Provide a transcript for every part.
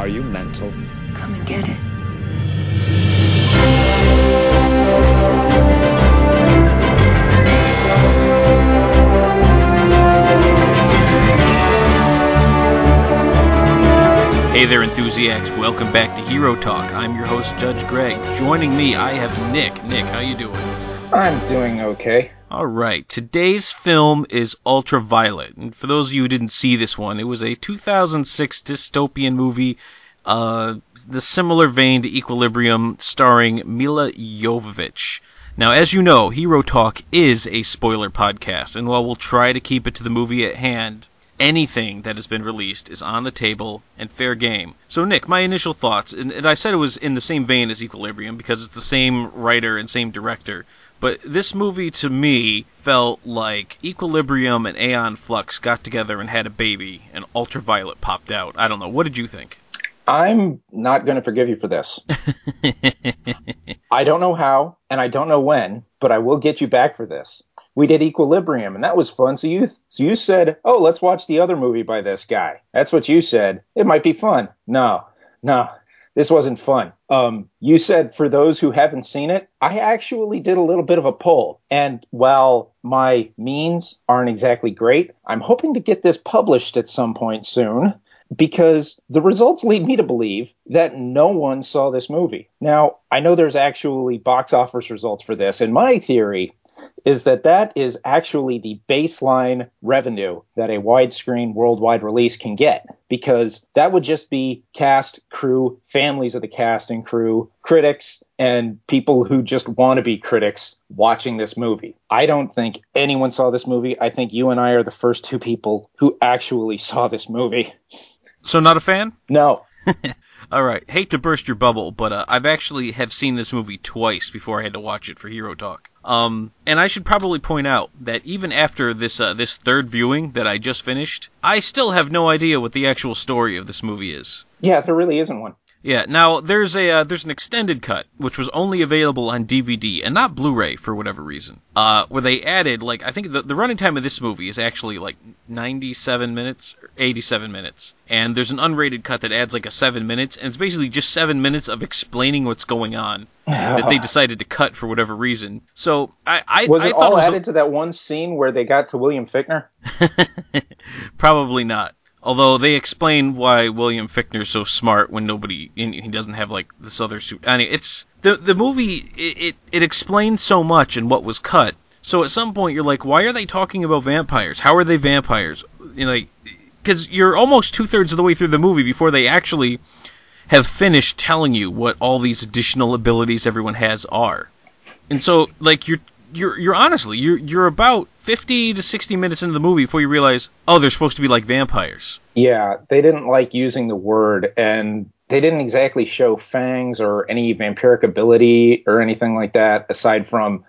Are you mental? Come and get it. Hey there, enthusiasts! Welcome back to Hero Talk. I'm your host, Judge Greg. Joining me, I have Nick. Nick, how you doing? I'm doing okay. All right. Today's film is Ultraviolet, and for those of you who didn't see this one, it was a 2006 dystopian movie, uh, the similar vein to Equilibrium, starring Milla Jovovich. Now, as you know, Hero Talk is a spoiler podcast, and while we'll try to keep it to the movie at hand, anything that has been released is on the table and fair game. So, Nick, my initial thoughts, and, and I said it was in the same vein as Equilibrium because it's the same writer and same director. But this movie to me felt like Equilibrium and Aeon Flux got together and had a baby, and Ultraviolet popped out. I don't know. What did you think? I'm not going to forgive you for this. I don't know how, and I don't know when, but I will get you back for this. We did Equilibrium, and that was fun. So you, so you said, "Oh, let's watch the other movie by this guy." That's what you said. It might be fun. No, no, this wasn't fun. Um, you said for those who haven't seen it, I actually did a little bit of a poll. And while my means aren't exactly great, I'm hoping to get this published at some point soon because the results lead me to believe that no one saw this movie. Now, I know there's actually box office results for this, and my theory is that that is actually the baseline revenue that a widescreen worldwide release can get because that would just be cast, crew, families of the cast and crew, critics, and people who just want to be critics watching this movie. I don't think anyone saw this movie. I think you and I are the first two people who actually saw this movie. So, not a fan? No. All right. Hate to burst your bubble, but uh, I've actually have seen this movie twice before I had to watch it for Hero Talk. Um, and I should probably point out that even after this uh, this third viewing that I just finished, I still have no idea what the actual story of this movie is. Yeah, there really isn't one. Yeah. Now there's a uh, there's an extended cut which was only available on DVD and not Blu-ray for whatever reason. Uh, where they added like I think the the running time of this movie is actually like 97 minutes or 87 minutes, and there's an unrated cut that adds like a seven minutes, and it's basically just seven minutes of explaining what's going on that they decided to cut for whatever reason. So I I Was I it thought all it was added to that one scene where they got to William Fichtner? Probably not. Although they explain why William Fichtner's so smart when nobody he doesn't have like this other suit. I mean, it's the the movie it, it it explains so much in what was cut. So at some point you're like, why are they talking about vampires? How are they vampires? You know, like because you're almost two thirds of the way through the movie before they actually have finished telling you what all these additional abilities everyone has are. And so like you're you're you're honestly you're you're about 50 to 60 minutes into the movie before you realize oh they're supposed to be like vampires. Yeah, they didn't like using the word, and they didn't exactly show fangs or any vampiric ability or anything like that, aside from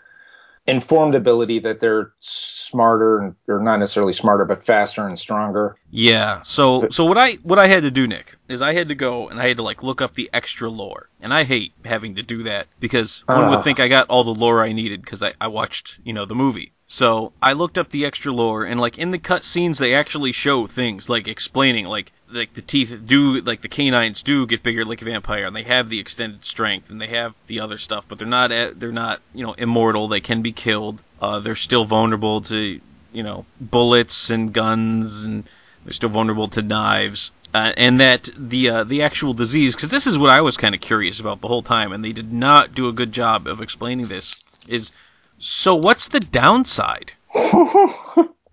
informed ability that they're smarter and or not necessarily smarter, but faster and stronger. Yeah. So so what I what I had to do, Nick, is I had to go and I had to like look up the extra lore, and I hate having to do that because one would Ah. think I got all the lore I needed because I I watched you know the movie. So I looked up the extra lore, and like in the cut scenes, they actually show things like explaining like like the teeth do like the canines do get bigger like a vampire, and they have the extended strength, and they have the other stuff, but they're not they're not you know immortal. They can be killed. Uh, they're still vulnerable to you know bullets and guns, and they're still vulnerable to knives. Uh, and that the uh, the actual disease, because this is what I was kind of curious about the whole time, and they did not do a good job of explaining this. Is so what's the downside?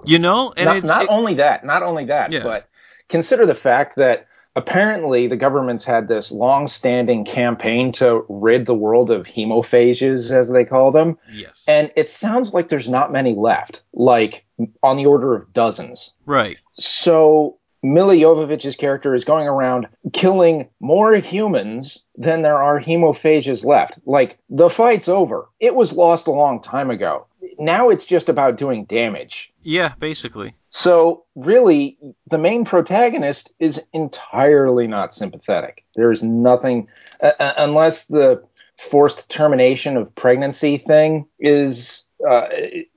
you know, and not it's not it- only that, not only that, Yeah. but consider the fact that apparently the government's had this long-standing campaign to rid the world of hemophages, as they call them, yes, and it sounds like there's not many left, like on the order of dozens. right, So Milla Jovovich's character is going around killing more humans than there are hemophages left. Like the fight's over. It was lost a long time ago. Now it's just about doing damage. yeah, basically, So really, the main protagonist is entirely not sympathetic. There's nothing, uh, uh, unless the forced termination of pregnancy thing is uh,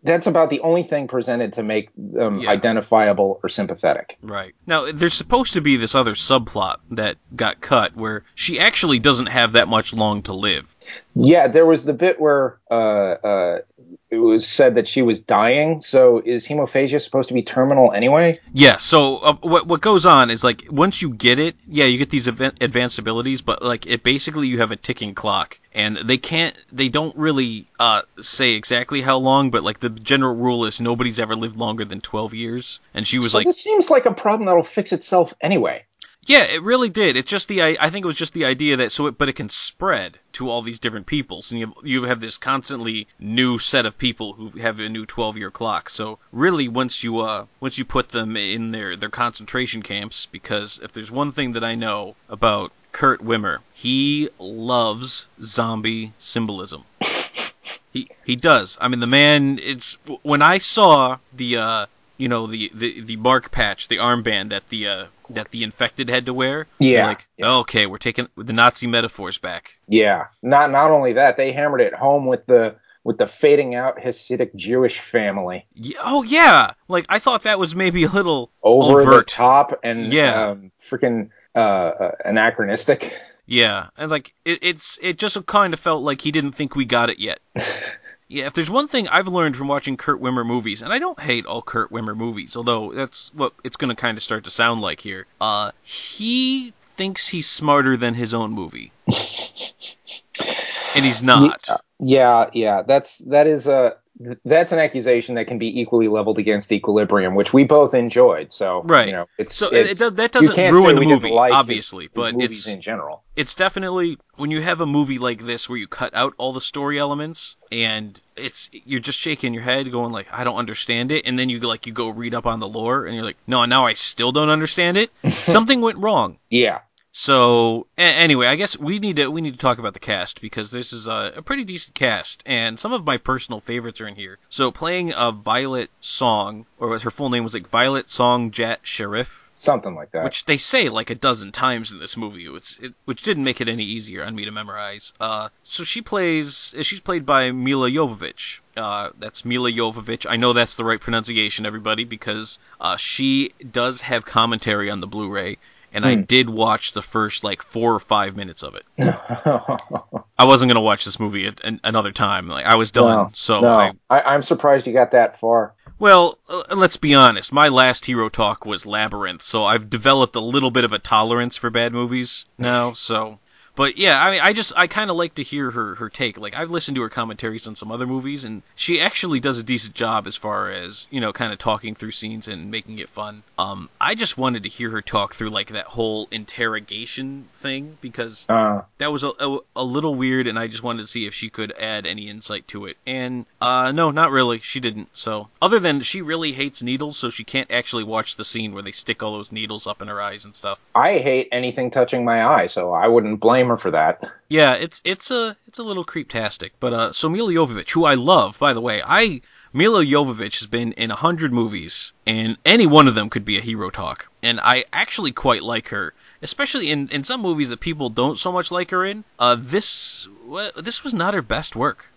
that's about the only thing presented to make them Yeah. identifiable or sympathetic. Right. Now, there's supposed to be this other subplot that got cut where she actually doesn't have that much long to live. Yeah, there was the bit where uh, uh, it was said that she was dying. So is hemophagia supposed to be terminal anyway? Yeah, so uh, what what goes on is like once you get it, yeah, you get these advan- advanced abilities, but like it basically you have a ticking clock, and they can't, they don't really uh, say exactly how long, but like the general rule is nobody's ever lived longer than twelve years, and she was so like, this seems like a problem that'll fix itself anyway. Yeah, it really did. It's just the I, I think it was just the idea that so it, but it can spread to all these different peoples, and you have, you have this constantly new set of people who have a new twelve year clock. So really, once you uh once you put them in their their concentration camps, because if there's one thing that I know about Kurt Wimmer, he loves zombie symbolism. He he does. I mean, the man. It's when I saw the uh, you know, the the the mark patch, the armband that the uh that the infected had to wear. Yeah, like yeah. okay, we're taking the Nazi metaphors back. Yeah. Not not only that, they hammered it home with the with the fading out Hasidic Jewish family Yeah, oh yeah, like I thought that was maybe a little over overt. the top and Yeah. um, freaking uh, uh, anachronistic. Yeah, and like it, it's it just kind of felt like he didn't think we got it yet. yeah, if there's one thing I've learned from watching Kurt Wimmer movies, and I don't hate all Kurt Wimmer movies, although that's what it's going to kind of start to sound like here. Uh, he thinks he's smarter than his own movie, and he's not. Yeah, yeah, that's that is a that's an accusation that can be equally leveled against Equilibrium, which we both enjoyed. So Right. you know, it's So it's, it, does, that doesn't ruin the movie, like obviously, his but movies it's in general. it's definitely when you have a movie like this where you cut out all the story elements and it's you're just shaking your head going like I don't understand it and then you like you go read up on the lore and you're like no now I still don't understand it something went wrong Yeah, so a- anyway I guess we need to we need to talk about the cast because this is a, a pretty decent cast and some of my personal favorites are in here so playing a Violet Song or her full name was like Violet Song jat Shariff something like that. which they say like a dozen times in this movie, which it, which didn't make it any easier on me to memorize. Uh, so she plays, she's played by Milla Jovovich. Uh, that's Milla Jovovich. I know that's the right pronunciation, everybody, because uh, she does have commentary on the Blu-ray, and I Hmm. did watch the first like four or five minutes of it. I wasn't gonna watch this movie at, an, another time. Like I was done. no, so no, I, I, I'm surprised you got that far. well, uh, let's be honest. My last hero talk was Labyrinth, so I've developed a little bit of a tolerance for bad movies now. So, but yeah, I mean, I just I kind of like to hear her her take. Like I've listened to her commentaries on some other movies, and she actually does a decent job as far as you know, kind of talking through scenes and making it fun. Um, I just wanted to hear her talk through like that whole interrogation thing because Uh, that was a, a, a little weird, and I just wanted to see if she could add any insight to it. And uh, no, not really. She didn't. So other than she really hates needles, so she can't actually watch the scene where they stick all those needles up in her eyes and stuff. I hate anything touching my eye, so I wouldn't blame for that. Yeah, it's it's a it's a little creeptastic. But uh, so Milla Jovovich, who I love, by the way, I Milla Jovovich has been in a hundred movies, and any one of them could be a hero talk. And I actually quite like her, especially in, in some movies that people don't so much like her in. Uh, this this was not her best work.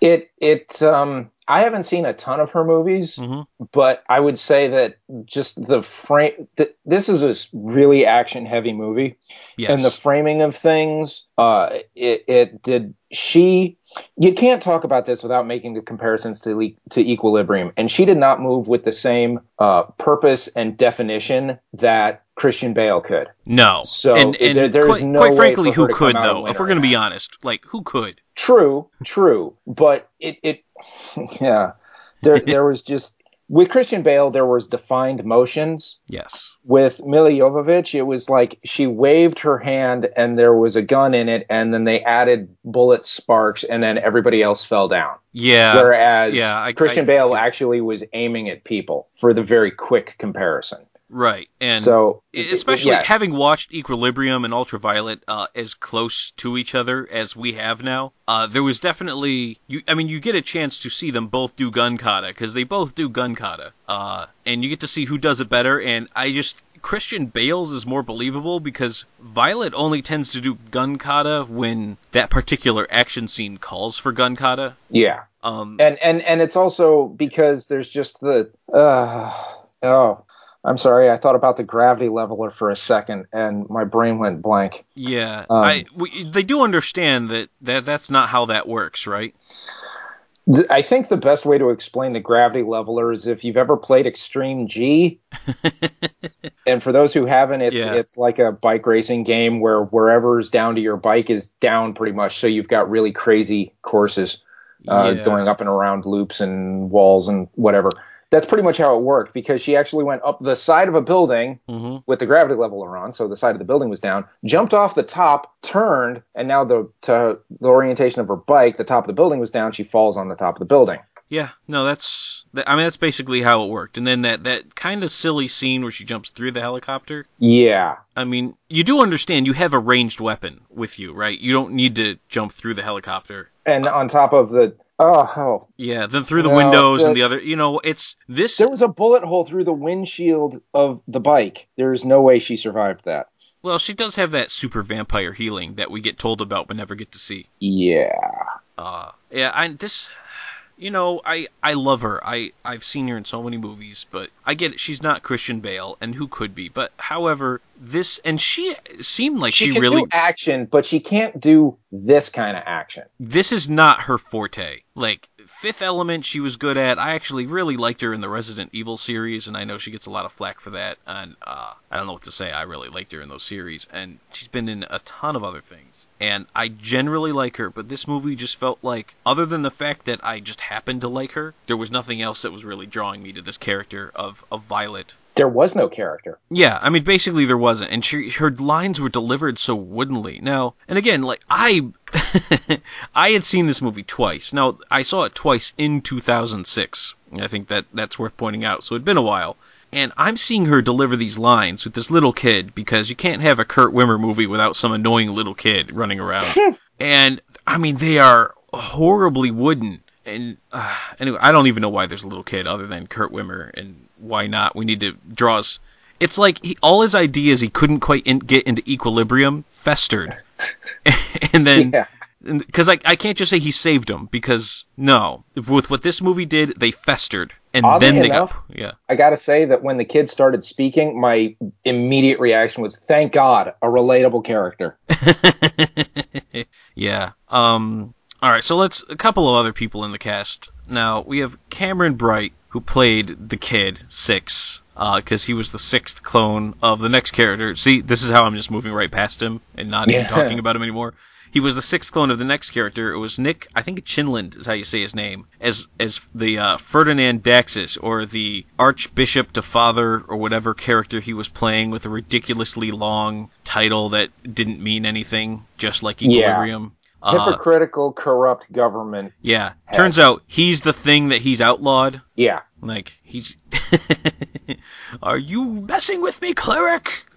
It it um I haven't seen a ton of her movies, hmm but I would say that just the frame th- this is a really action heavy movie Yes. and the framing of things uh it, it did she you can't talk about this without making the comparisons to le- to equilibrium and she did not move with the same uh purpose and definition that Christian Bale could no. So, and, and there- there is quite, no quite frankly, who could though? If we're going to be honest, like who could? True, true, but it it yeah. There there was just with Christian Bale there was defined motions. Yes. With Milla Jovovich, it was like she waved her hand and there was a gun in it, and then they added bullet sparks, and then everybody else fell down. Yeah. Whereas yeah, I- Christian I- Bale actually was aiming at people for the very quick comparison. Right. And so especially yeah, having watched Equilibrium and Ultraviolet uh, as close to each other as we have now, uh, there was definitely you. I mean, you get a chance to see them both do gun kata because they both do gun kata, uh, and you get to see who does it better. And I just Christian Bale's is more believable because Violet only tends to do gun kata when that particular action scene calls for gun kata. Yeah. Um, and and and it's also because there's just the uh, oh i'm sorry i thought about the gravity leveler for a second and my brain went blank yeah, um, I we, they do understand that, that that's not how that works, right? Th- i think the best way to explain the gravity leveler is if you've ever played extreme g and for those who haven't it's Yeah. it's like a bike racing game where wherever's down to your bike is down pretty much so you've got really crazy courses uh, Yeah. going up and around loops and walls and whatever. That's pretty much how it worked because she actually went up the side of a building Mhm. with the gravity leveler on, so the side of the building was down, jumped off the top, turned, and now the to the orientation of her bike, the top of the building was down, she falls on the top of the building. Yeah, no, that's. that- I mean, that's basically how it worked. And then that that kind of silly scene where she jumps through the helicopter. Yeah. I mean, you do understand you have a ranged weapon with you, right? You don't need to jump through the helicopter. And on top of the oh, oh Yeah, then through the No, windows the- and the other. You know, it's this. there was a bullet hole through the windshield of the bike. There's no way she survived that. Well, she does have that super vampire healing that we get told about but never get to see. Yeah. Uh, yeah, I this. You know, I I love her. I I've seen her in so many movies, but I get it. She's not Christian Bale, and who could be? But however, this and she seemed like She, she, can really do action, but she can't do this kind of action. this is not her forte. Like Fifth Element, she was good at. I actually really liked her in the Resident Evil series, and I know she gets a lot of flack for that. And uh, I don't know what to say. I really liked her in those series, and she's been in a ton of other things. And I generally like her, but this movie just felt like, other than the fact that I just happened to like her, there was nothing else that was really drawing me to this character of of Violet. There was no character. Yeah, I mean, basically there wasn't, and she her lines were delivered so woodenly. Now, and again, like I, I had seen this movie twice. Now, I saw it twice in 2006. I think that that's worth pointing out. So it'd been a while, and I'm seeing her deliver these lines with this little kid because you can't have a Kurt Wimmer movie without some annoying little kid running around. and I mean, they are horribly wooden. And uh, anyway, I don't even know why there's a little kid other than Kurt Wimmer, and why not? We need to draw us. It's like he, all his ideas he couldn't quite in, get into equilibrium festered, and then Yeah. because I, I can't just say he saved them because no, with what this movie did, they festered and Oddly then they enough- got yeah. I got to say that when the kid started speaking, my immediate reaction was, "Thank God, a relatable character." yeah. Um. All right. So let's a couple of other people in the cast. Now we have Cameron Bright, who played the kid six, because he was the sixth clone of the next character. See, this is how I'm just moving right past him and not even talking about him anymore. He was the sixth clone of the next character. It was Nick, I think Chinlund is how you say his name, as as the uh, Ferdinand Daxus or the Archbishop to Father or whatever character he was playing with a ridiculously long title that didn't mean anything, just like Yeah. Uh, Hypocritical, corrupt government. yeah. Turns out he's the thing that he's outlawed. Yeah. Like he's. Are you messing with me, cleric?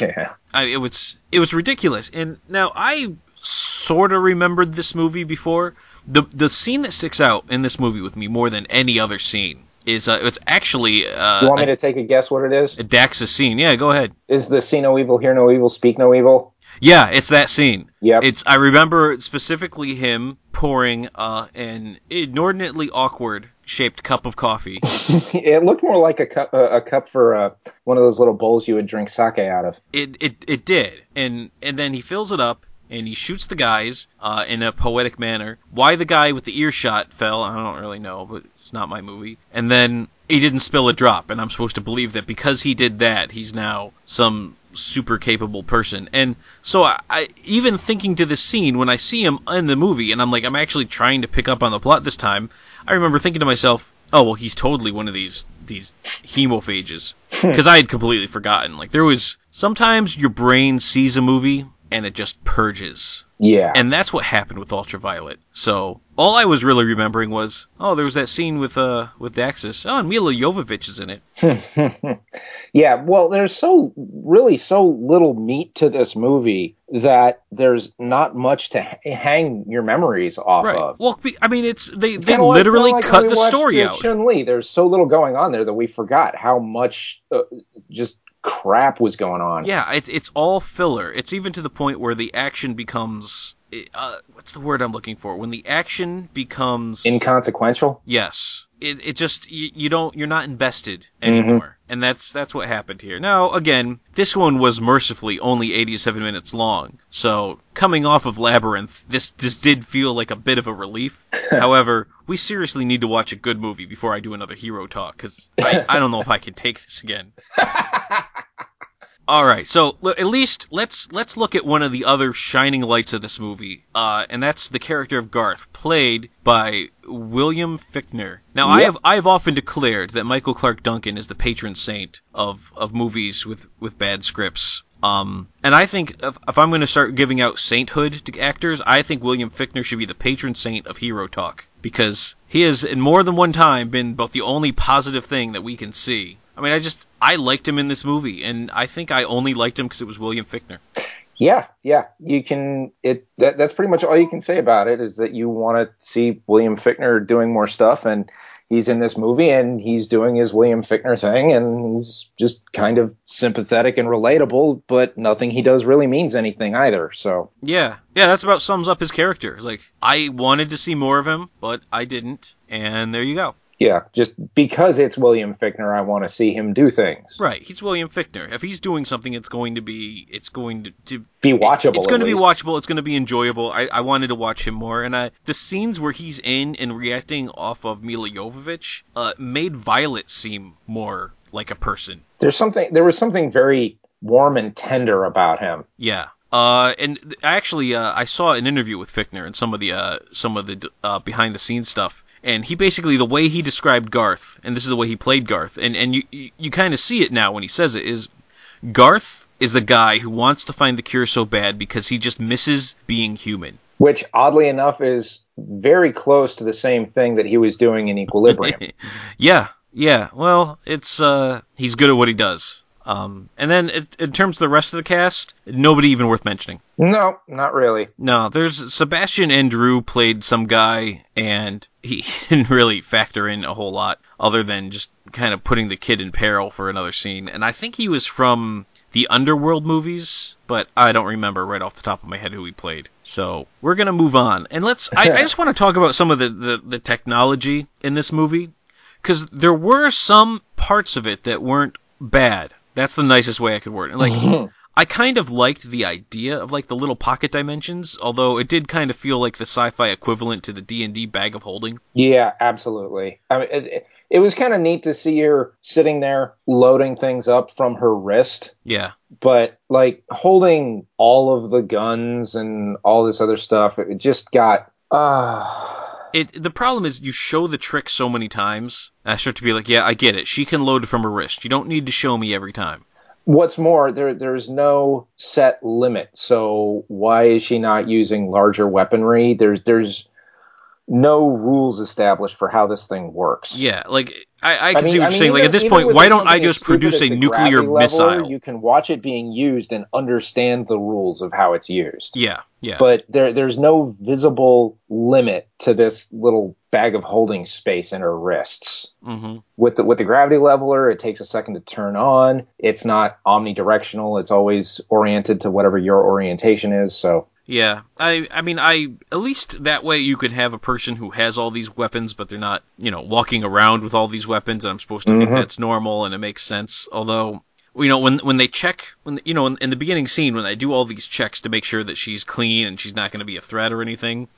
Yeah. I, it was it was ridiculous. And now I sort of remembered this movie before. The the scene that sticks out in this movie with me more than any other scene is uh, it's actually uh, You want me a, to take a guess what it is? a Dax's scene. Yeah, go ahead. Is the see no evil, hear no evil, speak no evil? Yeah, it's that scene. Yep. It's I remember specifically him pouring uh, an inordinately awkward shaped cup of coffee. it looked more like a cup, uh, a cup for uh, one of those little bowls you would drink sake out of. it it it did, and and then he fills it up and he shoots the guys uh, in a poetic manner. Why the guy with the earshot fell, I don't really know, but it's not my movie. And then he didn't spill a drop, and I'm supposed to believe that because he did that, he's now some super capable person. And so I, I even thinking to this scene when I see him in the movie, and I'm like, I'm actually trying to pick up on the plot this time. I remember thinking to myself, oh well, he's totally one of these these hemophages hmm. because I had completely forgotten. Like there was sometimes your brain sees a movie and it just purges. Yeah. And that's what happened with Ultraviolet. So all I was really remembering was, oh, there was that scene with uh with Daxus. Oh, and Milla Jovovich is in it. yeah, well, there's so really so little meat to this movie that there's not much to hang your memories off Right. of. Well, I mean, it's they they Kinda literally like cut we the story out. Chun Li. There's so little going on there that we forgot how much uh, just crap was going on. Yeah, it, it's all filler. It's even to the point where the action becomes. Uh, what's the word I'm looking for? When the action becomes Inconsequential. Yes. It, it just you, you don't you're not invested anymore, and that's that's what happened here. Now again, this one was mercifully only 87 minutes long, so coming off of Labyrinth, this just did feel like a bit of a relief. However, we seriously need to watch a good movie before I do another hero talk because I, I don't know if I can take this again. All right, so l- at least let's let's look at one of the other shining lights of this movie, uh, and that's the character of Garth, played by William Fichtner. Now, I have I have often declared that Michael Clarke Duncan is the patron saint of of movies with with bad scripts. Um, and I think if, if I'm going to start giving out sainthood to actors, I think William Fichtner should be the patron saint of hero talk because he has, in more than one time, been both the only positive thing that we can see. I mean, I just I liked him in this movie, and I think I only liked him because it was William Fichtner. Yeah, yeah. You can it that, that's pretty much all you can say about it is that you want to see William Fichtner doing more stuff and he's in this movie and he's doing his William Fichtner thing and he's just kind of sympathetic and relatable, but nothing he does really means anything either. So Yeah, yeah, that's about sums up his character. Like I wanted to see more of him, but I didn't, and there you go. Yeah, just because it's William Fichtner, I want to see him do things. Right, he's William Fichtner. If he's doing something, it's going to be it's going to, to Be watchable. It's going to be watchable. It's going to be enjoyable. I, I wanted to watch him more, and uh, the scenes where he's in and reacting off of Milla Jovovich uh, made Violet seem more like a person. There's something. There was something very warm and tender about him. Yeah. Uh, and th- actually, uh, I saw an interview with Fichtner and some of the uh, some of the uh, behind the scenes stuff, and he basically the way he described Garth, and this is the way he played Garth, and and you you, you kind of see it now when he says it is Garth is the guy who wants to find the cure so bad because he just misses being human. which oddly enough is very close to the same thing that he was doing in Equilibrium. yeah, yeah. Well, it's uh, he's good at what he does. Um, and then it, in terms of the rest of the cast, nobody even worth mentioning. no, not really. No, there's Sebastien Andrieu played some guy, and he didn't really factor in a whole lot other than just kind of putting the kid in peril for another scene. And I think he was from the Underworld movies, but I don't remember right off the top of my head who he played. So we're gonna move on, and let's. I, I just want to talk about some of the, the, the technology in this movie, because there were some parts of it that weren't bad. That's the nicest way I could word it. Like. I kind of liked the idea of like the little pocket dimensions, although it did kind of feel like the sci-fi equivalent to the D and D bag of holding. Yeah, absolutely. I mean, it, it, was kind of neat to see her sitting there loading things up from her wrist, Yeah, but like holding all of the guns and all this other stuff. It just got. Uh, it. The problem is you show the trick so many times. I start to be like, yeah, I get it. She can load from her wrist. You don't need to show me every time. what's more, there there's no set limit. So why is she not using larger weaponry? There's there's no rules established for how this thing works. Yeah, like I, I can I mean- see what you're mean, saying. like at this point, why don't I just produce a nuclear leveler, missile? You can watch it being used and understand the rules of how it's used. Yeah, yeah. But there there's no visible limit to this little bag of holding space in her wrists. hmm With the with the gravity leveler, it takes a second to turn on. It's not omnidirectional. It's always oriented to whatever your orientation is. So Yeah, I I mean I at least that way you could have a person who has all these weapons, but they're not you know walking around with all these weapons, and I'm supposed to think Mhm. that's normal and it makes sense. Although you know when when they check when you know in, in the beginning scene when they do all these checks to make sure that she's clean and she's not going to be a threat or anything,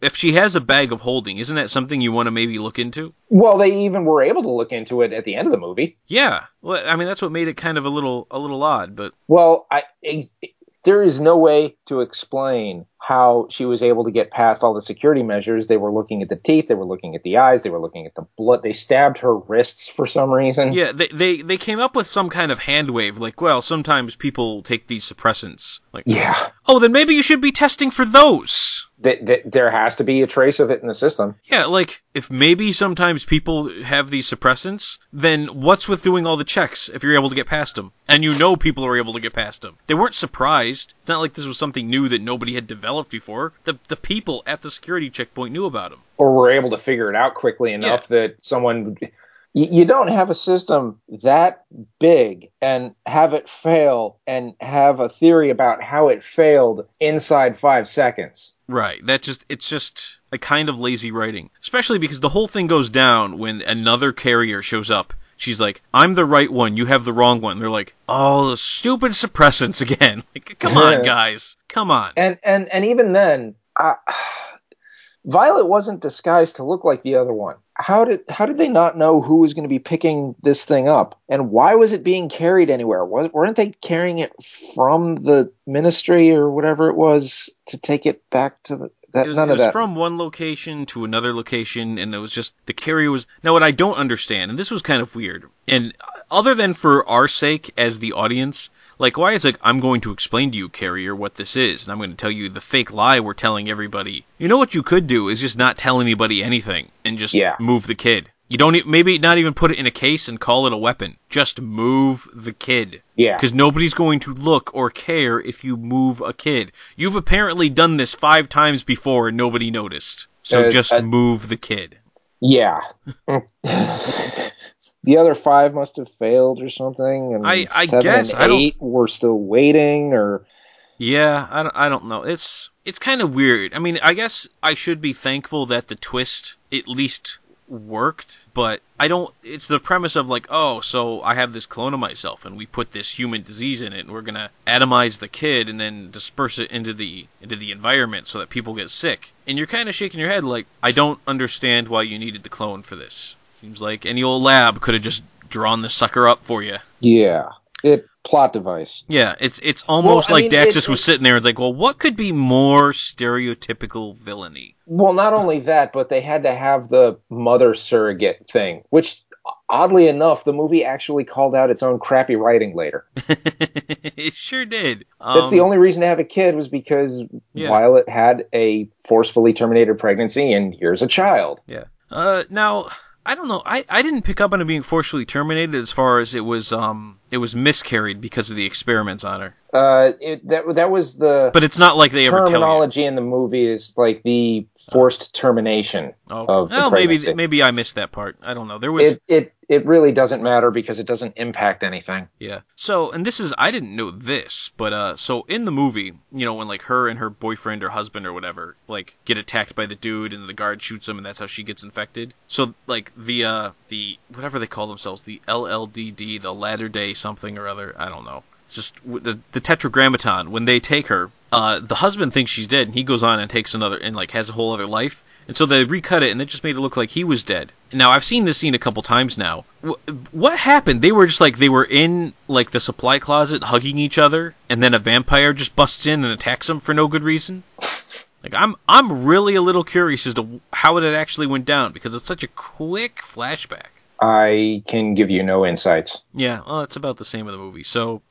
if she has a bag of holding, isn't that something you want to maybe look into? well, they even were able to look into it at the end of the movie. Yeah, well I mean that's what made it kind of a little a little odd, but Well, I there is no way to explain how she was able to get past all the security measures. They were looking at the teeth, they were looking at the eyes, they were looking at the blood. They stabbed her wrists for some reason. Yeah, they, they they came up with some kind of hand wave, like, well, sometimes people take these suppressants. Like, Yeah. oh, then maybe you should be testing for those. That, that there has to be a trace of it in the system. Yeah, like, if maybe sometimes people have these suppressants, then what's with doing all the checks if you're able to get past them? And you know people are able to get past them. They weren't surprised. It's not like this was something new that nobody had developed before. The, the people at the security checkpoint knew about them. Or were able to figure it out quickly enough that someone you don't have a system that big and have it fail and have a theory about how it failed inside five seconds. Right. That just it's just a kind of lazy writing. Especially because the whole thing goes down when another carrier shows up. She's like, "I'm the right one. You have the wrong one." They're like, "Oh, the stupid suppressants again." Like, come on, guys. Come on. And and and even then, uh, Violet wasn't disguised to look like the other one. How did how did they not know who was going to be picking this thing up, and why was it being carried anywhere? Was, weren't they carrying it from the ministry or whatever it was to take it back to the? That, It was, none it of was that. from one location to another location, and it was just the carrier was. Now, what I don't understand, and this was kind of weird, and other than for our sake as the audience, like why is like I'm going to explain to you, carrier, what this is, and I'm going to tell you the fake lie we're telling everybody. You know what you could do is just not tell anybody anything and just Yeah. move the kid. You don't e- maybe not even put it in a case and call it a weapon. Just move the kid. Yeah. Because nobody's going to look or care if you move a kid. You've apparently done this five times before and nobody noticed. So Uh, just uh, move the kid. Yeah. the other five must have failed or something, and I- I seven guess, and I don't- eight were still waiting, or Yeah, I don't, I don't know. It's it's kind of weird. I mean, I guess I should be thankful that the twist at least worked, but I don't. It's the premise of like, oh, so I have this clone of myself, and we put this human disease in it, and we're gonna atomize the kid and then disperse it into the into the environment so that people get sick. And you're kind of shaking your head like, I don't understand why you needed the clone for this. Seems like any old lab could have just drawn the sucker up for you. yeah, it plot device. Yeah, it's it's almost I like mean, Daxus it- was sitting there and like, well, what could be more stereotypical villainy? Well, not only that, but they had to have the mother surrogate thing, which oddly enough, the movie actually called out its own crappy writing later. it sure did. That's the Um, only reason to have a kid was because Yeah. Violet had a forcefully terminated pregnancy, and here's a child. Yeah. Uh, now I don't know. I, I didn't pick up on it being forcefully terminated as far as it was um it was miscarried because of the experiments on her. Uh, it, that that was the But it's not like they ever terminology in the movie is like the forced termination. Oh, of well, maybe maybe I missed that part. I don't know. There was It it it really doesn't matter because it doesn't impact anything. Yeah. So, and this is I didn't know this, but uh so in the movie, you know, when like her and her boyfriend or husband or whatever like get attacked by the dude and the guard shoots him and that's how she gets infected. So like the uh the whatever they call themselves, the LLDD, the latter day something or other, I don't know. It's just the the tetragrammaton when they take her, uh the husband thinks she's dead and he goes on and takes another and like has a whole other life. And so they recut it, and it just made it look like he was dead. Now I've seen this scene a couple times now. Wh- what happened? They were just like they were in like the supply closet hugging each other, and then a vampire just busts in and attacks them for no good reason. Like I'm I'm really a little curious as to how it actually went down because it's such a quick flashback. I can give you no insights. Yeah, well, it's about the same in the movie. So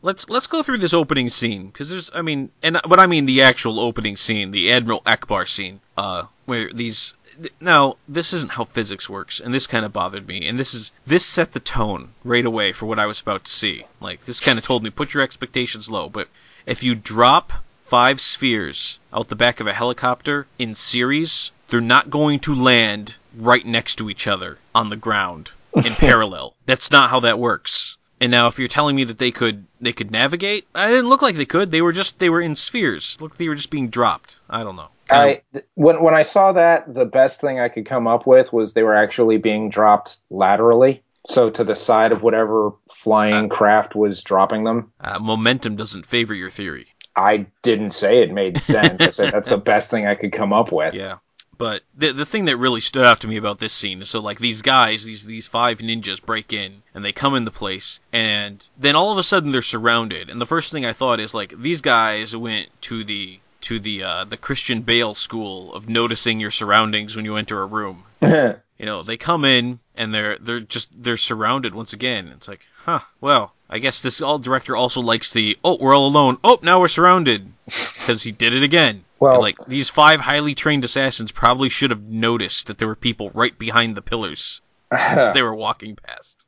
let's let's go through this opening scene because there's, I mean, and what I mean the actual opening scene, the Admiral Ackbar scene, uh, where these. th- Now, this isn't how physics works, and this kind of bothered me. And this is this set the tone right away for what I was about to see. Like this kind of told me put your expectations low. But if you drop five spheres out the back of a helicopter in series, they're not going to land right next to each other on the ground in parallel. That's not how that works. And now if you're telling me that they could they could navigate, I didn't look like they could. They were just they were in spheres. Look, they were just being dropped. I don't know. I when when I saw that, the best thing I could come up with was they were actually being dropped laterally, so to the side of whatever flying craft was dropping them. uh, momentum doesn't favor your theory. I didn't say it made sense. I said that's the best thing I could come up with. Yeah. But the the thing that really stood out to me about this scene is so like these guys, these these five ninjas break in and they come in the place and then all of a sudden they're surrounded. And the first thing I thought is like these guys went to the to the uh, the Christian Bale school of noticing your surroundings when you enter a room. You know, they come in and they're they're just they're surrounded once again. It's like, huh, well, I guess this all director also likes the oh, we're all alone. Oh, now we're surrounded because he did it again. Well- And, like these five highly trained assassins probably should have noticed that there were people right behind the pillars they were walking past.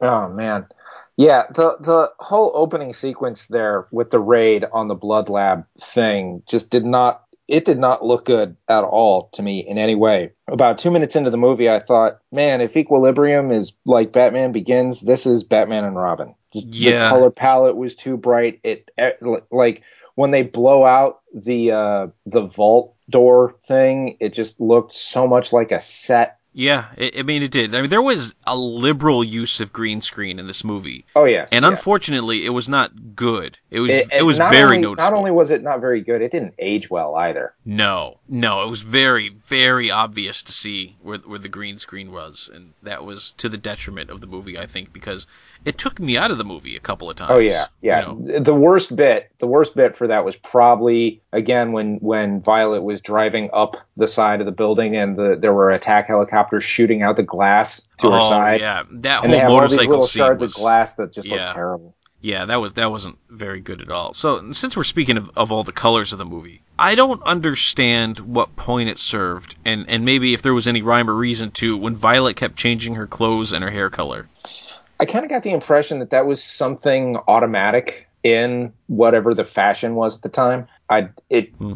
Oh man. Yeah, the the whole opening sequence there with the raid on the blood lab thing just did not it did not look good at all to me in any way. About two minutes into the movie, I thought, man, if Equilibrium is like Batman Begins, this is Batman and Robin. Just Yeah. The color palette was too bright. It eh, like when they blow out the uh, the vault door thing, it just looked so much like a set. Yeah, it, I mean it did. I mean there was a liberal use of green screen in this movie, Oh yes, and yes. unfortunately, it was not good. It was It, it, was very only, noticeable. Not only was it not very good, it didn't age well either. No, no, it was very, very obvious to see where where the green screen was, and that was to the detriment of the movie, I think, because it took me out of the movie a couple of oh, times. Oh yeah, yeah. you know. The worst bit, the worst bit for that was probably again when when Violet was driving up the side of the building and the there were attack helicopters shooting out the glass to her oh side, yeah, that and they whole have all these motorcycle little scene shards was of glass that just yeah. look terrible. yeah, that was that wasn't very good at all. So since we're speaking of, of all the colors of the movie, I don't understand what point it served, and and maybe if there was any rhyme or reason to when Violet kept changing her clothes and her hair color. I kind of got the impression that that was something automatic in whatever the fashion was at the time. I it Hmm.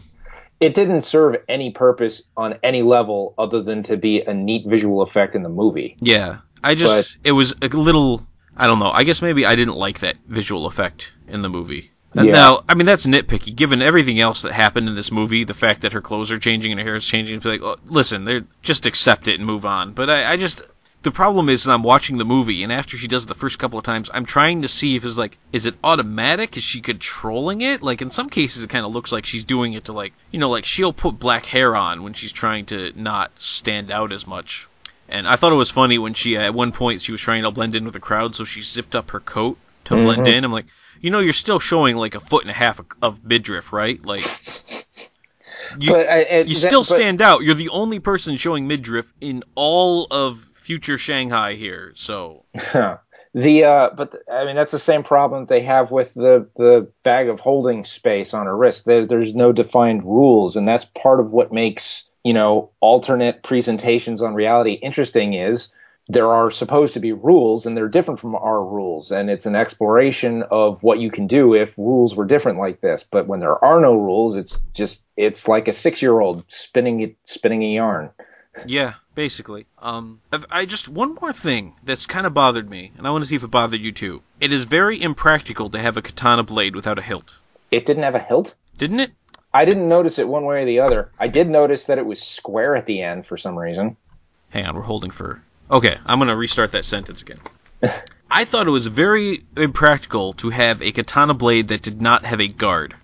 It didn't serve any purpose on any level other than to be a neat visual effect in the movie. Yeah, I just it was a little. I don't know. I guess maybe I didn't like that visual effect in the movie. And Yeah. Now, I mean that's nitpicky. Given everything else that happened in this movie, the fact that her clothes are changing and her hair is changing, it's like, oh, listen, they're just accept it and move on. But I, I just the problem is I'm watching the movie, and after she does it the first couple of times, I'm trying to see if it's like, is it automatic? Is she controlling it? Like in some cases, it kind of looks like she's doing it to like, you know, like she'll put black hair on when she's trying to not stand out as much. And I thought it was funny when she, at one point, she was trying to blend in with the crowd, so she zipped up her coat to mm-hmm. blend in. I'm like, you know, you're still showing like a foot and a half of, of midriff, right? Like, you, but I, it, you that- still but- stand out. You're the only person showing midriff in all of future Shanghai here. So, the uh, but th- I mean that's the same problem they have with the the bag of holding space on her wrist. There, there's no defined rules, and that's part of what makes you know alternate presentations on reality interesting. Is there are supposed to be rules, and they're different from our rules, and it's an exploration of what you can do if rules were different like this. But when there are no rules, it's just it's like a six year old spinning spinning a yarn. Yeah, basically. Um, I've- I just one more thing that's kind of bothered me, and I want to see if it bothered you too. It is very impractical to have a katana blade without a hilt, It didn't have a hilt. didn't it? I didn't notice it one way or the other. I did notice that it was square at the end for some reason. Hang on, we're holding for. Okay, I'm gonna restart that sentence again. I thought it was very impractical to have a katana blade that did not have a guard.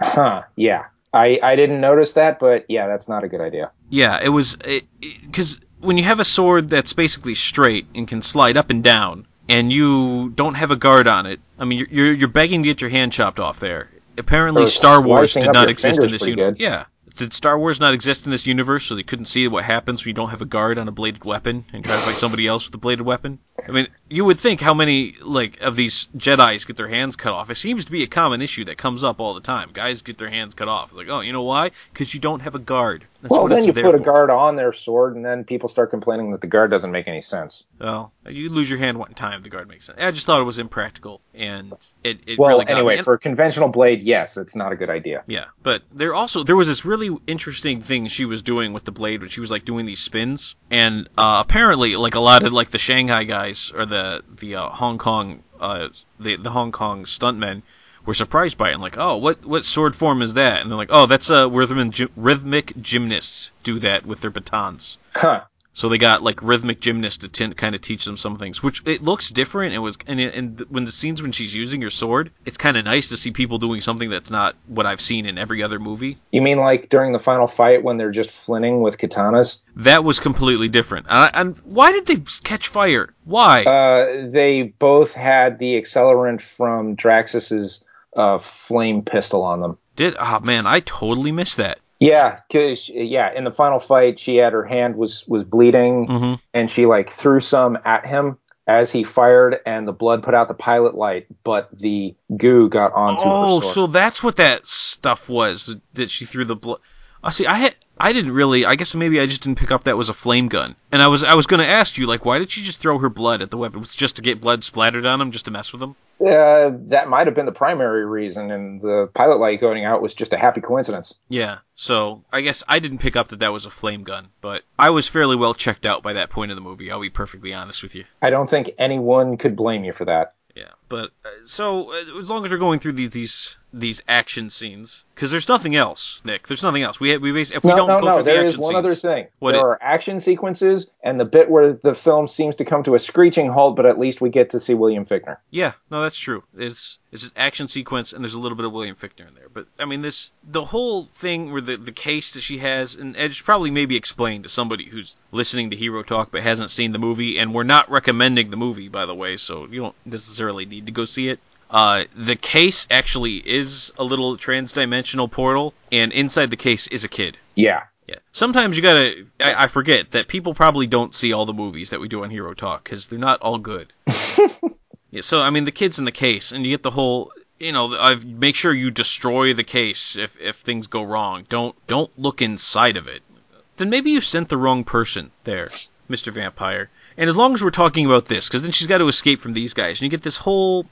Huh, yeah. I, I didn't notice that, but yeah, that's not a good idea. Yeah, it was because when you have a sword that's basically straight and can slide up and down, and you don't have a guard on it, I mean, you're you're, you're begging to get your hand chopped off there. Apparently, Star Wars did not exist in this universe. Yeah, did Star Wars not exist in this universe, so they couldn't see what happens when you don't have a guard on a bladed weapon and try to fight somebody else with a bladed weapon? I mean, you would think how many like of these Jedi's get their hands cut off. It seems to be a common issue that comes up all the time. Guys get their hands cut off. Like, oh, you know why? Because you don't have a guard. That's well, then you put a guard on their sword, and then people start complaining that the guard doesn't make any sense. Well, you lose your hand one time, the guard makes sense. I just thought it was impractical, and it, it Well, really got anyway, me. For a conventional blade, yes, it's not a good idea. yeah, but there also there was this really interesting thing she was doing with the blade, when she was like doing these spins, and uh, apparently, like a lot of like the Shanghai guys or the the uh, Hong Kong uh, the the Hong Kong stuntmen were surprised by it and like, oh, what what sword form is that? And they're like, oh, that's uh, rhythmic gy- rhythmic gymnasts do that with their batons. Huh. So they got like rhythmic gymnasts to t- kind of teach them some things, which it looks different. It was and, it, and when the scenes when she's using her sword, it's kind of nice to see people doing something that's not what I've seen in every other movie. You mean like during the final fight when they're just flinning with katanas? That was completely different. And, I, and why did they catch fire? Why? Uh, they both had the accelerant from Draxus's uh, flame pistol on them. did oh man, I totally missed that. Yeah, because yeah, in the final fight, she had her hand was was bleeding, hmm and she like threw some at him as he fired, and the blood put out the pilot light, but the goo got onto Oh, so that's what that stuff was that she threw the blood. Oh, see, I had. I didn't really. I guess maybe I just didn't pick up that was a flame gun. And I was I was going to ask you like, why did she just throw her blood at the weapon? It was just to get blood splattered on him, just to mess with him? Uh, that might have been the primary reason, and the pilot light going out was just a happy coincidence. Yeah. So I guess I didn't pick up that that was a flame gun, but I was fairly well checked out by that point of the movie. I'll be perfectly honest with you. I don't think anyone could blame you for that. Yeah, but uh, so uh, as long as we're going through these these these action scenes, because there's nothing else, Nick. There's nothing else. We we if we No, don't no, go no. through the There action is one scenes, other thing. There it- are action sequences, and the bit where the film seems to come to a screeching halt, but at least we get to see William Fichtner. Yeah, no, that's true. It's it's an action sequence, and there's a little bit of William Fichtner in there. But I mean, this the whole thing where the the case that she has, and it's probably maybe explained to somebody who's listening to Hero Talk but hasn't seen the movie. And we're not recommending the movie, by the way, so you don't necessarily need to go see it. Uh, the case actually is a little transdimensional portal, and inside the case is a kid. Yeah. Yeah. Sometimes you gotta. I, I forget that people probably don't see all the movies that we do on Hero Talk because they're not all good. yeah. So I mean, the kid's in the case, and you get the whole. You know, I make sure you destroy the case if if things go wrong. Don't don't look inside of it. Then maybe you sent the wrong person there, Mister Vampire. And as long as we're talking about this, because then she's got to escape from these guys, and you get this whole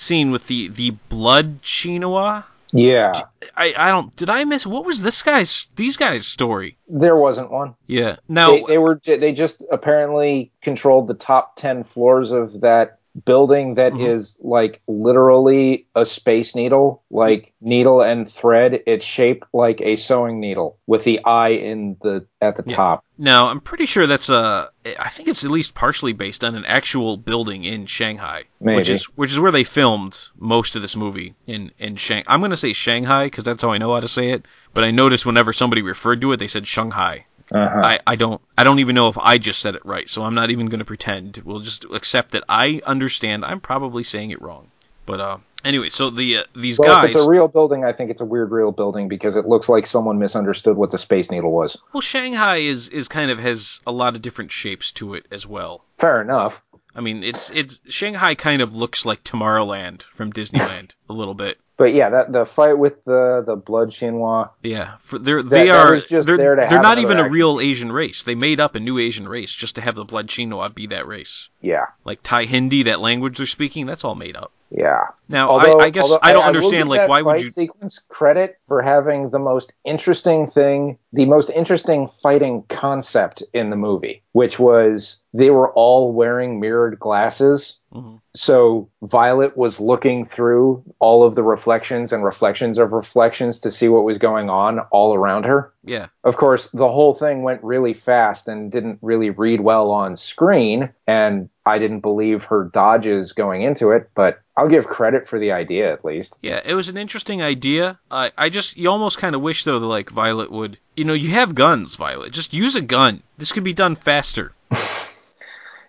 scene with the the blood chinois. Yeah. I, I don't did I miss what was this guy's these guys story? There wasn't one. Yeah. Now They, they were. They just apparently controlled the top ten floors of that building that is Mhm. like literally a space needle, like needle and thread. It's shaped like a sewing needle with the eye in the at the Yeah. top. now I'm pretty sure that's a I think it's at least partially based on an actual building in Shanghai, Maybe. which is which is where they filmed most of this movie in in Shang. I'm going to say Shanghai because that's how I know how to say it, but I noticed whenever somebody referred to it they said Shanghai. Uh-huh. I, I don't I don't even know if I just said it right, so I'm not even going to pretend. We'll just accept that I understand. I'm probably saying it wrong. But uh anyway, so the uh, these well, guys if it's a real building, I think it's a weird real building because it looks like someone misunderstood what the space needle was. Well, Shanghai is is kind of has a lot of different shapes to it as well. Fair enough. I mean, it's it's Shanghai kind of looks like Tomorrowland from Disneyland a little bit. But yeah, that the fight with the the blood chinois. Yeah, for they're That- they are just they're, there to they're not even a real Asian race. They made up a new Asian race just to have the blood chinois be that race. Yeah, Like Thai Hindi, that language they're speaking, that's all made up. Yeah. Now, Although, I, I guess I don't will understand. give Like, why would you? sequence credit for having the most interesting thing, the most interesting fighting concept in the movie, which was they were all wearing mirrored glasses. Mhm. So Violet was looking through all of the reflections and reflections of reflections to see what was going on all around her. Yeah, Of course, the whole thing went really fast and didn't really read well on screen, and I didn't believe her dodges going into it, but I'll give credit for the idea at least. yeah, it was an interesting idea. I I just you almost kind of wish though that like Violet would, you know, you have guns, Violet. Just use a gun. This could be done faster.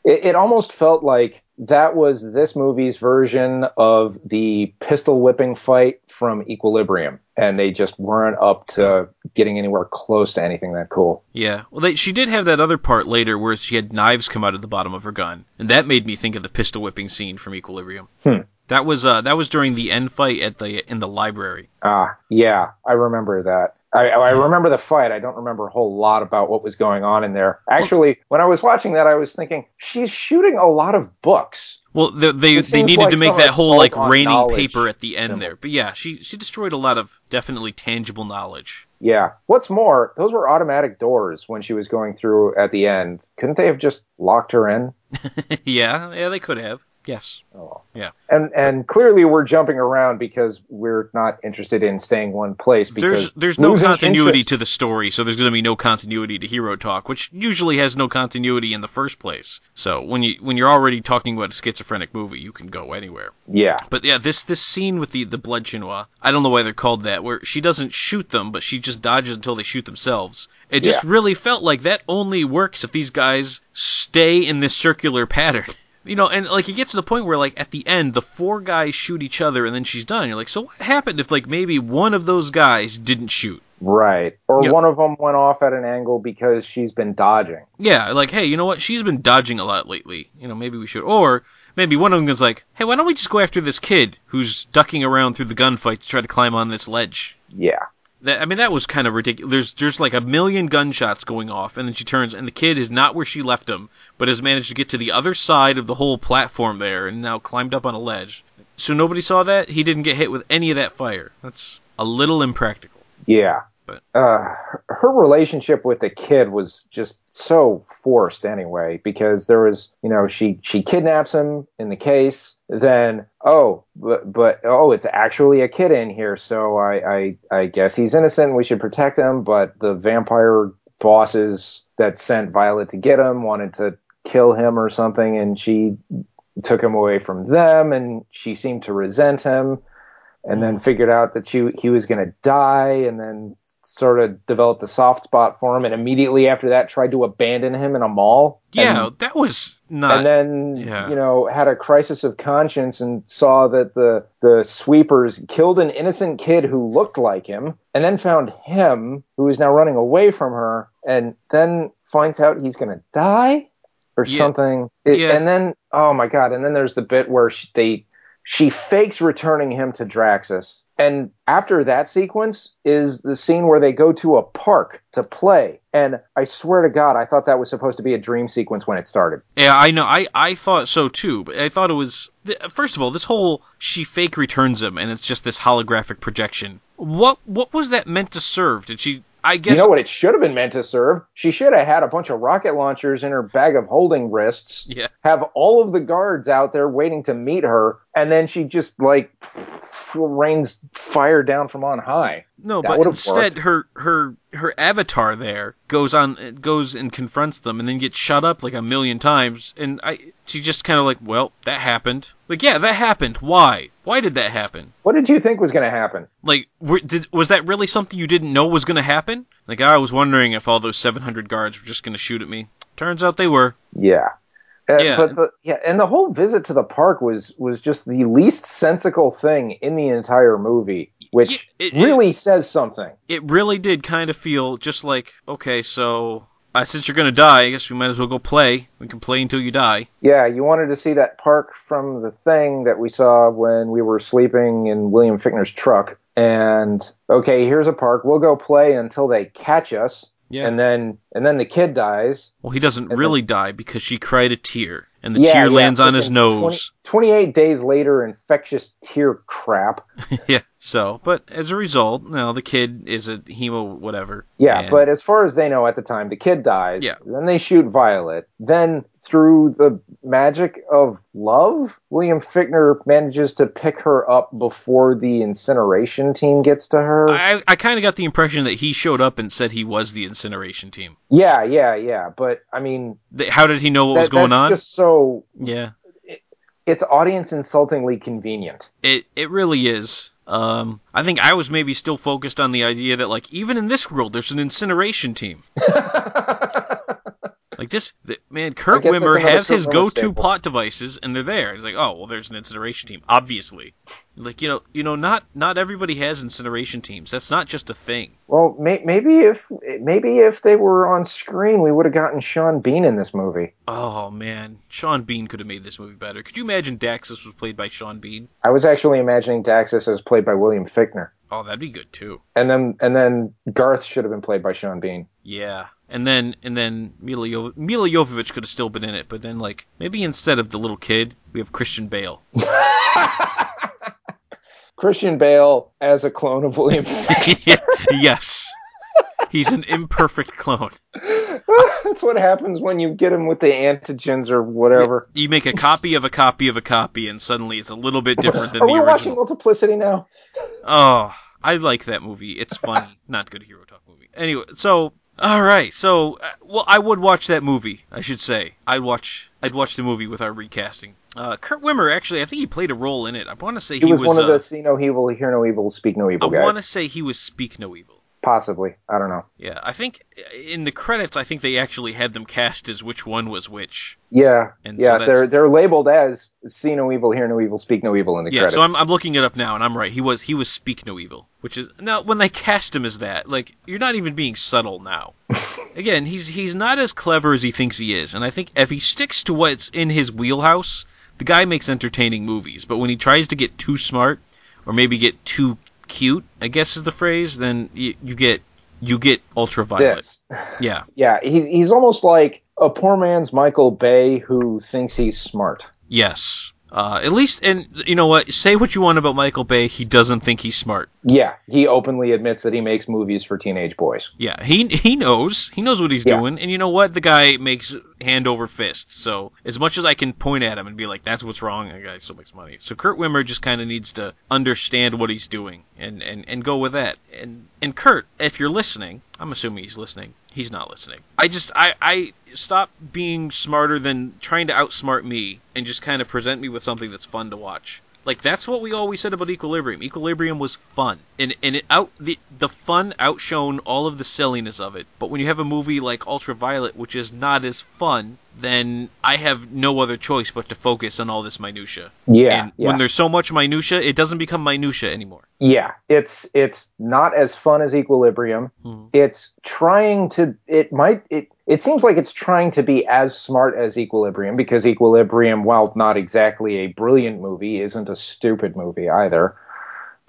It, it almost felt like that was this movie's version of the pistol whipping fight from Equilibrium, and they just weren't up to getting anywhere close to anything that cool. Yeah. Well, they, she did have that other part later where she had knives come out of the bottom of her gun, and that made me think of the pistol whipping scene from Equilibrium. Hmm. That was uh that was during the end fight at the in the library. Ah, yeah, I remember that. I, I remember the fight. I don't remember a whole lot about what was going on in there. Actually, when I was watching that, I was thinking she's shooting a lot of books. Well, they they, they needed like to make that whole like raining paper at the end symbol. there. But yeah, she she destroyed a lot of definitely tangible knowledge. Yeah. What's more, those were automatic doors when she was going through at the end. Couldn't they have just locked her in? yeah, yeah, they could have. Yes. Oh. Yeah. And and clearly we're jumping around because we're not interested in staying one place. Because There's there's no continuity interest- to the story, so there's going to be no continuity to Hero Talk, which usually has no continuity in the first place. So when you when you're already talking about a schizophrenic movie, you can go anywhere. Yeah. But yeah, this this scene with the the blood chinois, I don't know why they're called that, where she doesn't shoot them, but she just dodges until they shoot themselves. It just Yeah. really felt like that only works if these guys stay in this circular pattern. You know, and like it gets to the point where like at the end the four guys shoot each other and then she's done. You're like, so what happened if like maybe one of those guys didn't shoot? Right. Or one of them went off at an angle because she's been dodging. Yeah, like, hey, you know what? She's been dodging a lot lately. You know, maybe we should. Or maybe one of them is like, hey, why don't we just go after this kid who's ducking around through the gunfight to try to climb on this ledge? Yeah. That, I mean, that was kind of ridiculous. There's there's like a million gunshots going off, and then she turns, and the kid is not where she left him, but has managed to get to the other side of the whole platform there, and now climbed up on a ledge. So nobody saw that. He didn't get hit with any of that fire. That's a little impractical. Yeah. But- uh, her relationship with the kid was just so forced anyway because there was you know she she kidnaps him in the case then oh but, but oh it's actually a kid in here so I, I i guess he's innocent. We should protect him. But the vampire bosses that sent violet to get him wanted to kill him or something and she took him away from them and she seemed to resent him and then figured out that she he was going to die and then sort of developed a soft spot for him and immediately after that tried to abandon him in a mall. Yeah, and, that was not. and then yeah. you know had a crisis of conscience and saw that the the sweepers killed an innocent kid who looked like him and then found him who is now running away from her and then finds out he's going to die or Yeah. something It- Yeah. and then oh my god and then there's the bit where she, they she fakes returning him to Draxus and after that sequence is the scene where they go to a park to play and I swear to god I thought that was supposed to be a dream sequence when it started Yeah, I know. I, I thought so too, but I thought it was. th- First of all, this whole she fake returns him, and it's just this holographic projection. What what was that meant to serve? Did she? I guess. You know what it should have been meant to serve? She should have had a bunch of rocket launchers in her bag of holding wrists, Yeah. have all of the guards out there waiting to meet her, and then she just like rains fire down from on high. No, That but instead, her her her avatar there goes on goes and confronts them, and then gets shut up like a million times. And I she just kind of like, well, that happened. Like, yeah, that happened. Why? Why did that happen? What did you think was going to happen? Like, did, was that really something you didn't know was going to happen? Like, I was wondering if all those 700 guards were just going to shoot at me. Turns out they were. Yeah. Yeah. But the, yeah, and the whole visit to the park was was just the least sensical thing in the entire movie, which it- it- really says something. It really did kind of feel just like, okay, so uh, since you're going to die, I guess we might as well go play. We can play until you die. Yeah, you wanted to see that park from the thing that we saw when we were sleeping in William Fichtner's truck. And okay, here's a park. We'll go play until they catch us. Yeah. And then and then the kid dies. Well, he doesn't really die because she cried a tear, and the Yeah, tear yeah, lands on his nose. 20 28 days later, infectious tear crap. yeah. So, but as a result, now the kid is a hemo whatever. Yeah, And- but as far as they know at the time, the kid dies. Yeah. Then they shoot Violet. Then through the magic of love, William Fichtner manages to pick her up before the incineration team gets to her. I I kind of got the impression that he showed up and said he was the incineration team. Yeah, yeah, yeah. But I mean, How did he know what that, was going that's on? just so Yeah. it's audience insultingly convenient. It it really is. Um, I think I was maybe still focused on the idea that like even in this world there's an incineration team. Like this, th- man, Kurt Wimmer has Kurt his Wimmer go-to staple. plot devices, and they're there. He's like, oh, well, there's an incineration team, obviously. Like you know, you know, not not everybody has incineration teams. That's not just a thing. well, may, maybe if maybe if they were on screen, we would have gotten Sean Bean in this movie. Oh man, Sean Bean could have made this movie better. Could you imagine Daxus was played by Sean Bean? I was actually imagining Daxus as played by William Fichtner. Oh, that'd be good too. and then and then Garth should have been played by Sean Bean. Yeah, and then and then Milla, jo- Milla Jovovich could have still been in it, but then like maybe instead of the little kid, we have Christian Bale. Christian Bale as a clone of William. yes, he's an imperfect clone. That's what happens when you get him with the antigens or whatever. You make a copy of a copy of a copy, and suddenly it's a little bit different than Are the we original. watching Multiplicity now? Oh, I like that movie. It's funny. Not good hero talk movie. Anyway, so all right, so uh, well, I would watch that movie. I should say I'd watch. I'd watch the movie with our recasting. Uh, Kurt Wimmer actually, I think he played a role in it. I want to say He, he, was, one of uh, the see no evil, hear no evil, speak no I evil guys. I want to say he was Speak No Evil. Possibly, I don't know. Yeah, I think uh, in the credits, I think they actually had them cast as which one was which. Yeah, And yeah, that's- they're they're labeled as see no evil, hear no evil, speak no evil in the Yeah, credits. so I'm, I'm looking it up now, and I'm right. He was he was Speak No Evil, which is now when they cast him as that, like you're not even being subtle now. Again, he's he's not as clever as he thinks he is, and I think if he sticks to what's in his wheelhouse, the guy makes entertaining movies. But when he tries to get too smart, or maybe get too cute, I guess is the phrase, then you, you get you get ultraviolet. this. Yeah, Yeah, he's he's almost like a poor man's Michael Bay who thinks he's smart. yes, Uh, at least, and you know what? Say what you want about Michael Bay, he doesn't think he's smart. Yeah, he openly admits that he makes movies for teenage boys. Yeah, he he knows he knows what he's Yeah. doing, and you know what? The guy makes hand over fist. So as much as I can point at him and be like, "That's what's wrong," that guy still makes money. So Kurt Wimmer just kind of needs to understand what he's doing and, and and go with that. And and Kurt, if you're listening, I'm assuming he's listening. He's not listening. I just I I stop being smarter than trying to outsmart me and just kind of present me with something that's fun to watch. Like that's what we always said about Equilibrium. Equilibrium was fun, and and it out the the fun outshone all of the silliness of it. But when you have a movie like Ultraviolet, which is not as fun, then I have no other choice but to focus on all this minutia. Yeah, and yeah. when there's so much minutia, it doesn't become minutia anymore. Yeah, it's it's not as fun as Equilibrium. Mhm. It's trying to it might it it seems like it's trying to be as smart as Equilibrium because Equilibrium, while not exactly a brilliant movie, isn't a stupid movie either.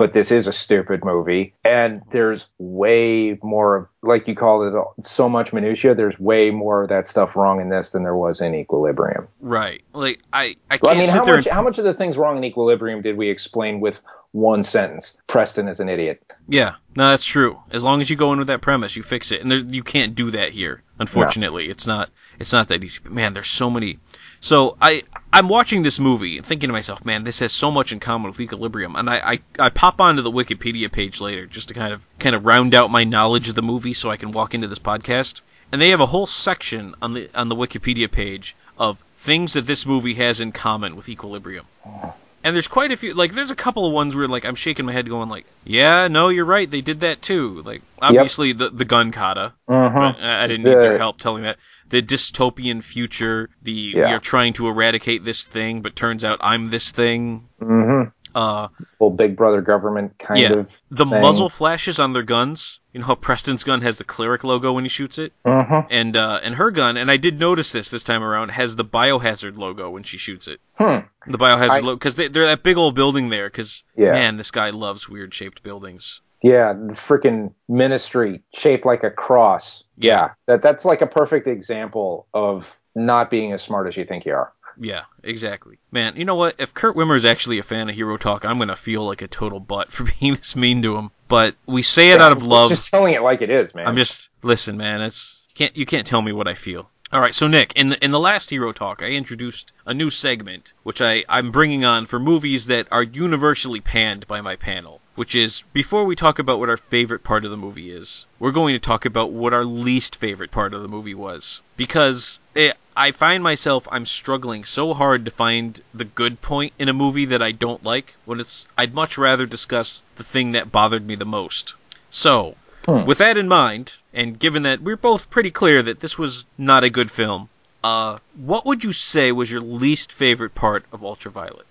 But this is a stupid movie, and there's way more of, like you called it, so much minutia. There's way more of that stuff wrong in this than there was in Equilibrium. Right? Like I I can't Well, I mean, how much and, how much of the things wrong in Equilibrium did we explain with one sentence? Preston is an idiot. yeah, no, that's true. As long as you go in with that premise, you fix it, and there, you can't do that here. Unfortunately, it's not it's not that easy. But man, there's so many. So I I'm watching this movie and thinking to myself, man, this has so much in common with Equilibrium, and I, I I pop onto the Wikipedia page later just to kind of kind of round out my knowledge of the movie so I can walk into this podcast. And they have a whole section on the on the Wikipedia page of things that this movie has in common with Equilibrium. Oh. And there's quite a few, like, there's a couple of ones where, like, I'm shaking my head going, like, yeah, no, you're right, they did that too. Like, obviously, the, the gun kata, Uh-huh. I I didn't need their help telling that. The dystopian future, the Yeah. we are trying to eradicate this thing, but turns out I'm this thing. hmm Uh, Little Big Brother government kind Yeah. of. the thing. muzzle flashes on their guns. You know how Preston's gun has the cleric logo when he shoots it, Mhm. and uh, and her gun, and I did notice this this time around, has the biohazard logo when she shoots it. Hmm. The biohazard I- logo because they, they're that big old building there. Because Yeah. man, this guy loves weird shaped buildings. Yeah, the freaking ministry shaped like a cross. Yeah. that that's like a perfect example of not being as smart as you think you are. Yeah, exactly. Man, you know what? If Kurt Wimmer is actually a fan of Hero Talk, I'm gonna feel like a total butt for being this mean to him. But we say it out of love. Just telling it like it is, man. I'm just listen, man. It's you can't you can't tell me what I feel. All right, so Nick, in the in the last Hero Talk, I introduced a new segment which I I'm bringing on for movies that are universally panned by my panel. Which is before we talk about what our favorite part of the movie is, we're going to talk about what our least favorite part of the movie was because it, I find myself I'm struggling so hard to find the good point in a movie that I don't like when it's I'd much rather discuss the thing that bothered me the most. So, Hmm. with that in mind, and given that we're both pretty clear that this was not a good film, uh, what would you say was your least favorite part of Ultraviolet?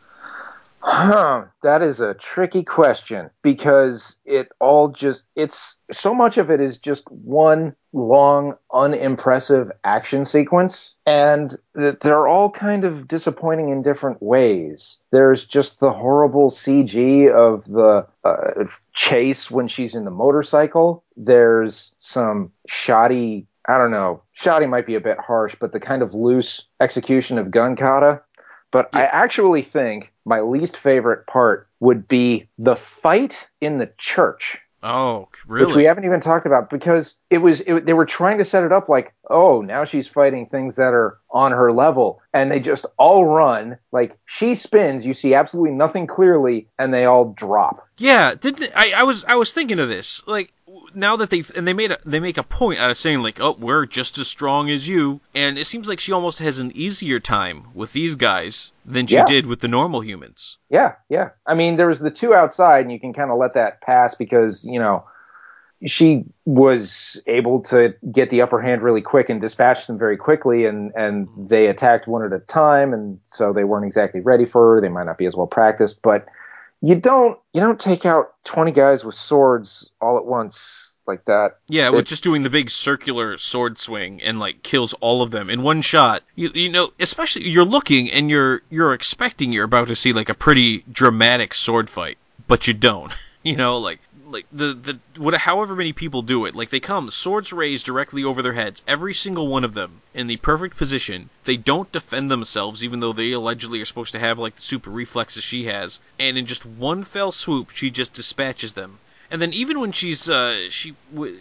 Huh, that is a tricky question because it all just it's so much of it is just one long unimpressive action sequence and they're all kind of disappointing in different ways. There's just the horrible cg of the uh, chase when she's in the motorcycle. There's some shoddy i don't know shoddy might be a bit harsh but the kind of loose execution of gun kata. But I actually think my least favorite part would be the fight in the church, Oh, really? which we haven't even talked about because it was it, they were trying to set it up like, oh, now she's fighting things that are on her level, and they just all run like she spins. You see absolutely nothing clearly, and they all drop. Yeah, didn't I? I was I was thinking of this. Like now that they've and they made a they make a point out of saying like, oh, we're just as strong as you, and it seems like she almost has an easier time with these guys than she Yeah. did with the normal humans. Yeah, yeah. I mean, there was the two outside, and you can kind of let that pass because you know she was able to get the upper hand really quick and dispatch them very quickly, and and mm-hmm. they attacked one at a time, and so they weren't exactly ready for her. They might not be as well practiced, but you don't you don't take out twenty guys with swords all at once like that. Yeah, with just doing the big circular sword swing and like kills all of them in one shot. You you know, especially you're looking and you're you're expecting you're about to see like a pretty dramatic sword fight, but you don't. You know, like like the the what however many people do it like they come swords raised directly over their heads every single one of them in the perfect position. They don't defend themselves even though they allegedly are supposed to have like the super reflexes she has. And in just one fell swoop she just dispatches them. And then even when she's uh she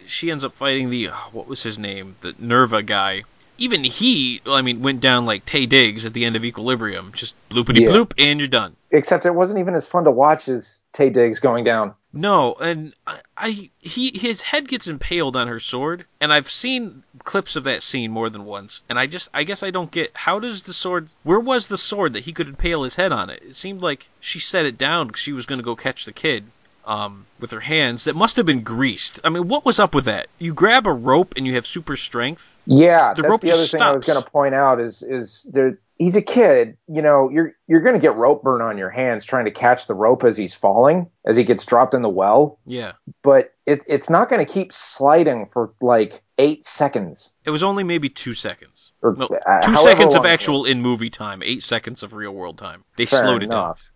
she ends up fighting the uh, what was his name? The nerva guy even he i mean went down like taye diggs at the end of equilibrium just bloopity Yeah. bloop and you're done Except it wasn't even as fun to watch as Taye Diggs going down. No, and I, I he his head gets impaled on her sword, and I've seen clips of that scene more than once, and I just I guess I don't get how does the sword where was the sword that he could impale his head on it? It seemed like she set it down because she was going to go catch the kid. Um, with her hands that must have been greased. I mean, what was up with that? You grab a rope and you have super strength. Yeah, The that's rope the other thing I was going to point out is is there. He's a kid, you know. You're you're going to get rope burn on your hands trying to catch the rope as he's falling, as he gets dropped in the well. Yeah, But it, it's not going to keep sliding for like eight seconds it was only maybe two seconds. or No, uh, two seconds of actual in movie time, eight seconds of real world time. They. Fair slowed it down. enough.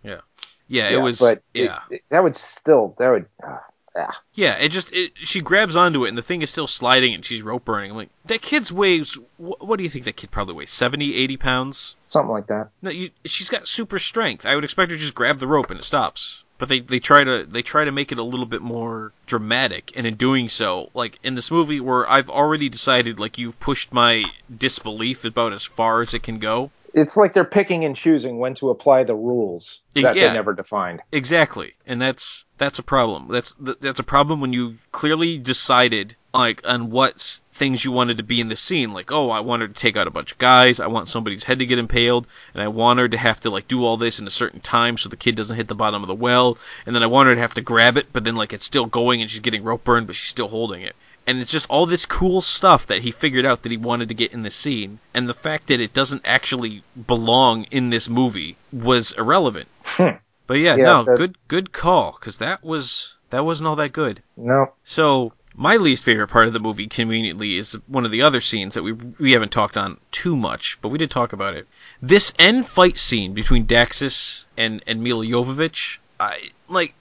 Yeah, Yeah, it was. But it- yeah. it- that would still that would. Uh, ah. Yeah, it just it, she grabs onto it and the thing is still sliding and she's rope burning. I'm like, that kid's weighs. Wh- what do you think that kid probably weighs? 70, 80 pounds? something like that. No, you, she's got super strength. I would expect her to just grab the rope and it stops. But they, they try to they try to make it a little bit more dramatic, and in doing so, like in this movie where I've already decided like you've pushed my disbelief about as far as it can go. It's like they're picking and choosing when to apply the rules that Yeah. they never defined. Exactly, and that's that's a problem. That's that's a problem when you've clearly decided like on what things you wanted to be in the scene. Like, oh, I want her to take out a bunch of guys. I want somebody's head to get impaled, and I want her to have to like do all this in a certain time so the kid doesn't hit the bottom of the well. And then I want her to have to grab it, but then like it's still going and she's getting rope burned, but she's still holding it. And it's just all this cool stuff that he figured out that he wanted to get in the scene, and the fact that it doesn't actually belong in this movie was irrelevant. Hmm. But yeah, Yeah, no, that- good good call because that was that wasn't all that good. No, So my least favorite part of the movie, conveniently, is one of the other scenes that we we haven't talked on too much, but we did talk about it. This end fight scene between Daxus and and Milla Jovovich, I like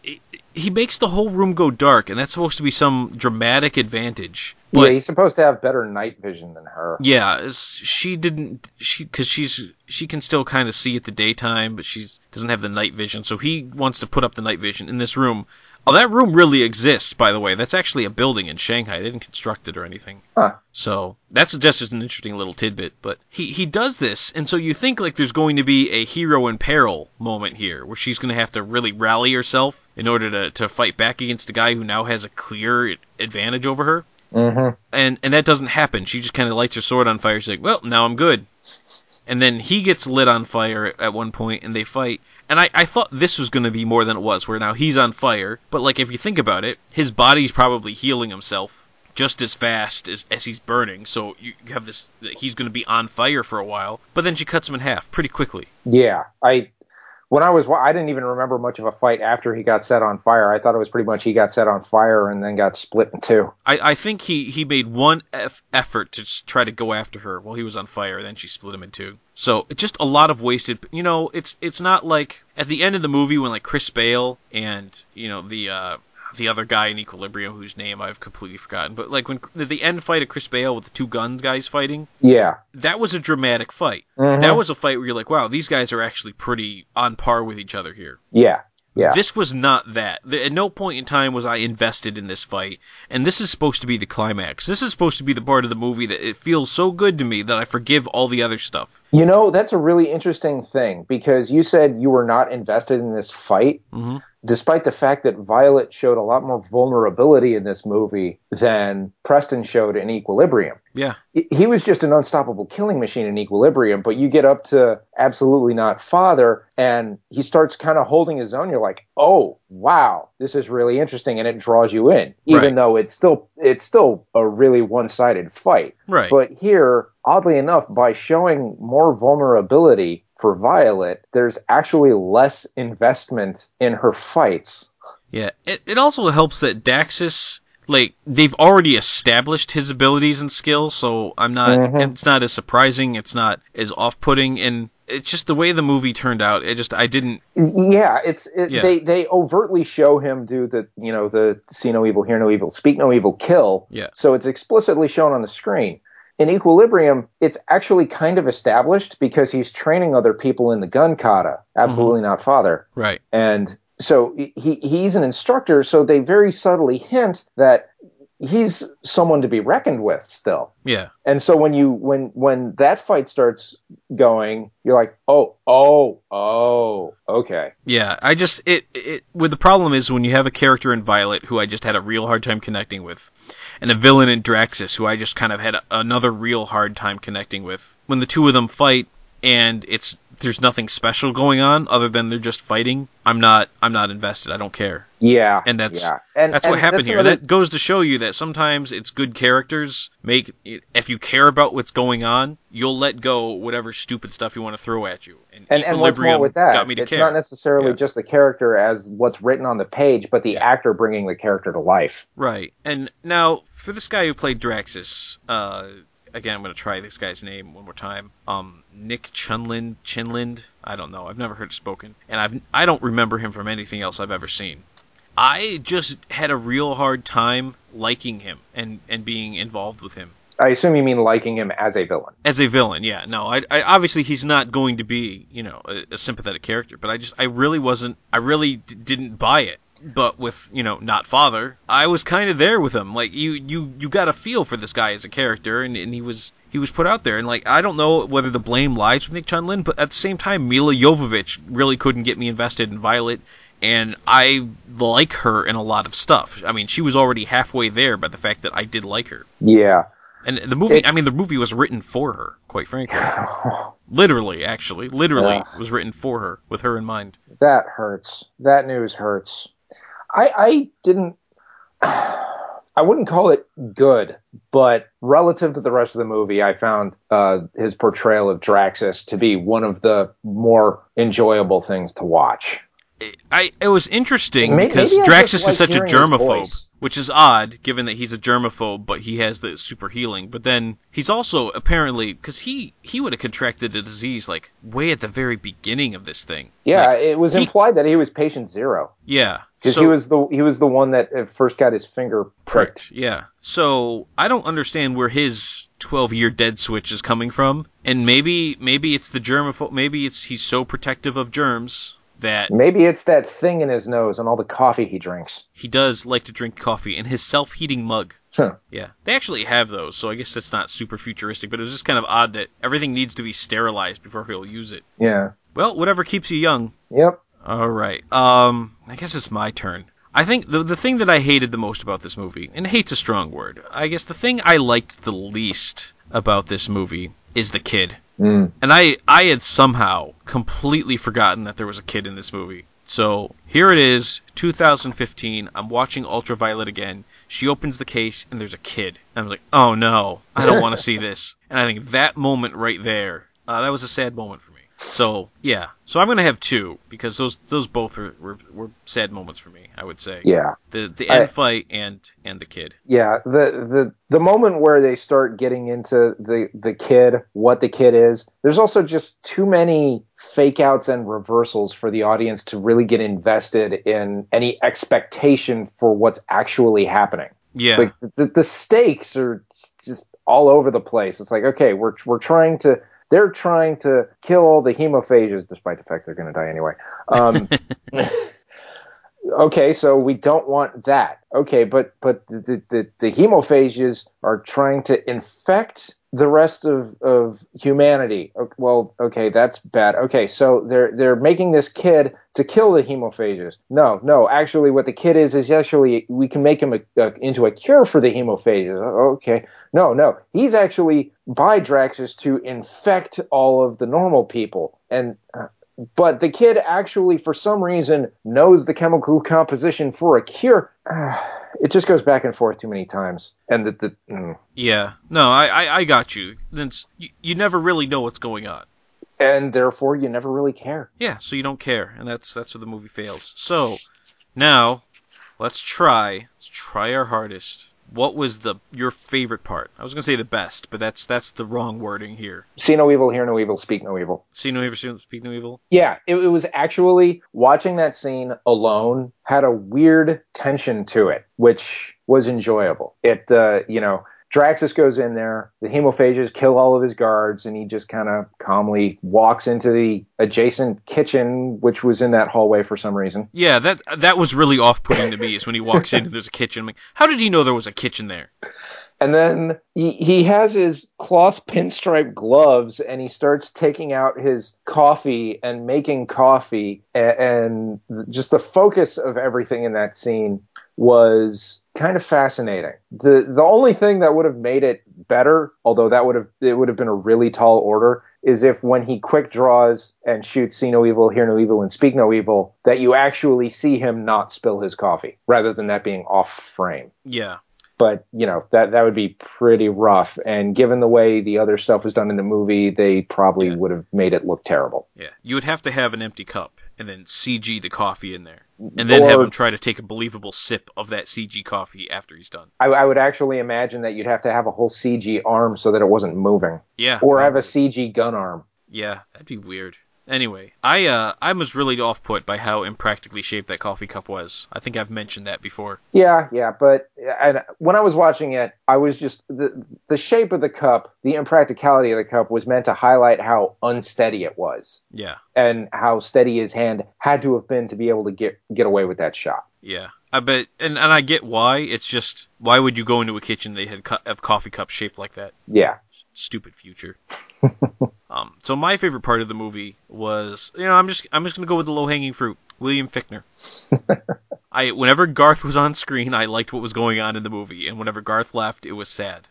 he makes the whole room go dark, and that's supposed to be some dramatic advantage. Yeah, he's supposed to have better night vision than her. yeah, she didn't. She because she's she can still kind of see at the daytime, but she's doesn't have the night vision. So he wants to put up the night vision in this room. Oh, that room really exists, by the way. That's actually a building in Shanghai. They didn't construct it or anything. Huh. So that's just an interesting little tidbit. But he he does this, and so you think like there's going to be a hero in peril moment here, where she's going to have to really rally herself in order to to fight back against a guy who now has a clear advantage over her Mm-hmm. and and that doesn't happen. She just kind of lights her sword on fire. She's like, "Well, now I'm good." And then he gets lit on fire at one point, and they fight. And I, I thought this was going to be more than it was, where now he's on fire. But like, if you think about it, his body's probably healing himself just as fast as, as he's burning. So you you have this, he's going to be on fire for a while. But then she cuts him in half pretty quickly. Yeah, I when I was I didn't even remember much of a fight after he got set on fire. I thought it was pretty much he got set on fire and then got split in two. I, I think he, he made one eff- effort to try to go after her while he was on fire. And then she split him in two. So just a lot of wasted. You know, it's it's not like at the end of the movie when like Chris Bale and you know the uh, the other guy in Equilibrium whose name I've completely forgotten. But like when the end fight of Chris Bale with the two gun guys fighting, Yeah, that was a dramatic fight. Mhm. That was a fight where you're like, wow, these guys are actually pretty on par with each other here. yeah, yeah. This was not that. At no point in time was I invested in this fight, and this is supposed to be the climax. This is supposed to be the part of the movie that it feels so good to me that I forgive all the other stuff. You know, that's a really interesting thing because you said you were not invested in this fight, hmm despite the fact that Violet showed a lot more vulnerability in this movie than Preston showed in Equilibrium. Yeah, He- was just an unstoppable killing machine in Equilibrium, but you get up to absolutely not father, and he starts kind of holding his own. You're like, oh wow, this is really interesting, and it draws you in, even Right. though it's still it's still a really one sided fight. right. But here, oddly enough, by showing more vulnerability for Violet, there's actually less investment in her fights. Yeah, it, it also helps that Daxus, like, they've already established his abilities and skills, so I'm not, Mhm. it's not as surprising, it's not as off putting, and it's just the way the movie turned out. It just I didn't. Yeah, it's it, Yeah. they they overtly show him do the you know the see no evil, hear no evil, speak no evil, kill. Yeah. So it's explicitly shown on the screen. In Equilibrium, it's actually kind of established because he's training other people in the gun kata. Absolutely mm-hmm. not father. Right. And so he he's an instructor, so they very subtly hint that he's someone to be reckoned with still. Yeah. And so when you when when that fight starts going, you're like, "Oh, oh, oh, okay." Yeah, I just it it with the problem is when you have a character in Violet who I just had a real hard time connecting with, and a villain in Draxus who I just kind of had a, another real hard time connecting with. When the two of them fight and it's there's nothing special going on other than they're just fighting, I'm not I'm not invested. I don't care. Yeah. And that's- yeah. And, That's and what happened that's here. another- That goes to show you that sometimes it's good characters make if you care about what's going on, you'll let go whatever stupid stuff you want to throw at you. And, and, and what's more with that, got me to it's care. not necessarily Yeah. just the character as what's written on the page, but the Yeah. actor bringing the character to life. Right. And now for this guy who played Draxus, uh again I'm gonna try this guy's name one more time. Um Nick Chunlin, Chinlind? I don't know. I've never heard it spoken. And I've I don't remember him from anything else I've ever seen. I just had a real hard time liking him and, and being involved with him. I assume you mean liking him as a villain. As a villain, yeah. No, I, I obviously he's not going to be, you know, a, a sympathetic character, but I just I really wasn't I really d- didn't buy it. But with, you know, not father, I was kind of there with him. Like you you you got a feel for this guy as a character and, and he was he was put out there and like I don't know whether the blame lies with Nick Chunlin, but at the same time Milla Jovovich really couldn't get me invested in Violet and I like her in a lot of stuff. I mean, she was already halfway there by the fact that I did like her. Yeah. And the movie, It- I mean, the movie was written for her, quite frankly. literally, actually, literally was written for her, with her in mind. that hurts. That news hurts. I I didn't I wouldn't call it good, but relative to the rest of the movie, I found uh, his portrayal of Draxus to be one of the more enjoyable things to watch. I it was interesting May- because maybe I Draxus just is like such a germaphobe, which is odd given that he's a germaphobe, but he has the super healing. But then he's also apparently because he he would have contracted a disease like way at the very beginning of this thing. Yeah, Like, it was he- implied that he was patient zero yeah. because So- he was the he was the one that at first got his finger pricked. Correct. Yeah. So I don't understand where his 12 year dead switch is coming from, and maybe maybe it's the germaphobe. Maybe it's he's so protective of germs that Maybe it's that thing in his nose and all the coffee he drinks. he does like to drink coffee in his self heating mug. Huh. Yeah, they actually have those, so I guess that's not super futuristic, but it was just kind of odd that everything needs to be sterilized before he'll use it. Yeah. Well, whatever keeps you young. Yep. All right. Um, I guess it's my turn. I think the the thing that I hated the most about this movie, and hate's a strong word. I guess the thing I liked the least about this movie is the kid. Mm. And I I had somehow completely forgotten that there was a kid in this movie. So here it is, 2015. I'm watching Ultraviolet again. She opens the case and there's a kid. And I'm like, oh no, I don't want to see this. And I think that moment right there, uh, that was a sad moment for me. So yeah, so I'm gonna have two because those those both were, were, were sad moments for me. I would say Yeah. the the I- end fight and and the kid. Yeah, the the the moment where they start getting into the the kid, what the kid is, there's also just too many fake outs and reversals for the audience to really get invested in any expectation for what's actually happening. Yeah, Like the, the stakes are just all over the place. It's like, okay, we're we're trying to they're trying to kill all the hemophages despite the fact they're going to die anyway. Um, okay, so we don't want that. Okay, but but the, the, the hemophages are trying to infect the rest of, of humanity. Well, okay, that's bad. Okay, so they're they're making this kid to kill the hemophages. No, no, actually, what the kid is is actually we can make him a, a, into a cure for the hemophages. Okay, no, no, he's actually by Draxus to infect all of the normal people, and uh, but the kid actually, for some reason, knows the chemical composition for a cure. it just goes back and forth too many times, and the, the mm. yeah. No, I I, I got you. It's- you. You never really know what's going on. and therefore you never really care. Yeah, so you don't care, and that's that's where the movie fails. So now, let's try let's try our hardest. What was the your favorite part? I was gonna say the best, but that's that's the wrong wording here. See no evil, hear no evil, speak no evil. See no evil, speak no evil. Yeah, it, it was actually watching that scene alone had a weird tension to it, which was enjoyable. It, uh, you know, Draxus goes in there, the hemophages kill all of his guards, and he just kind of calmly walks into the adjacent kitchen, which was in that hallway for some reason. Yeah, that that was really off-putting to me. Is when he walks in and there's a kitchen. I'm like, how did he know there was a kitchen there? And then he, he has his cloth pinstripe gloves and he starts taking out his coffee and making coffee. And, and just the focus of everything in that scene was kind of fascinating. The the only thing that would have made it better, although that would have it would have been a really tall order, is if when he quick draws and shoots see no evil, hear no evil, and speak no evil, that you actually see him not spill his coffee, rather than that being off frame. Yeah. But you know that that would be pretty rough, and given the way the other stuff was done in the movie, they probably Yeah. would have made it look terrible. Yeah, you would have to have an empty cup and then CG the coffee in there, and then have him try to take a believable sip of that CG coffee after he's done. I, I would actually imagine that you'd have to have a whole CG arm so that it wasn't moving, Yeah, or have a CG gun arm. yeah, that'd be weird. Anyway, I uh I was really off put by how impractically shaped that coffee cup was. I think I've mentioned that before. Yeah, yeah, but and when I was watching it, I was just the the shape of the cup, the impracticality of the cup was meant to highlight how unsteady it was Yeah, and how steady his hand had to have been to be able to get get away with that shot. yeah. I bet, and and I get why. It's just why would you go into a kitchen they had cu- have coffee cups shaped like that? Yeah. stupid future. um, so my favorite part of the movie was, you know, I'm just I'm just gonna go with the low hanging fruit, William Fichtner. I whenever Garth was on screen, I liked what was going on in the movie, and whenever Garth left, it was sad.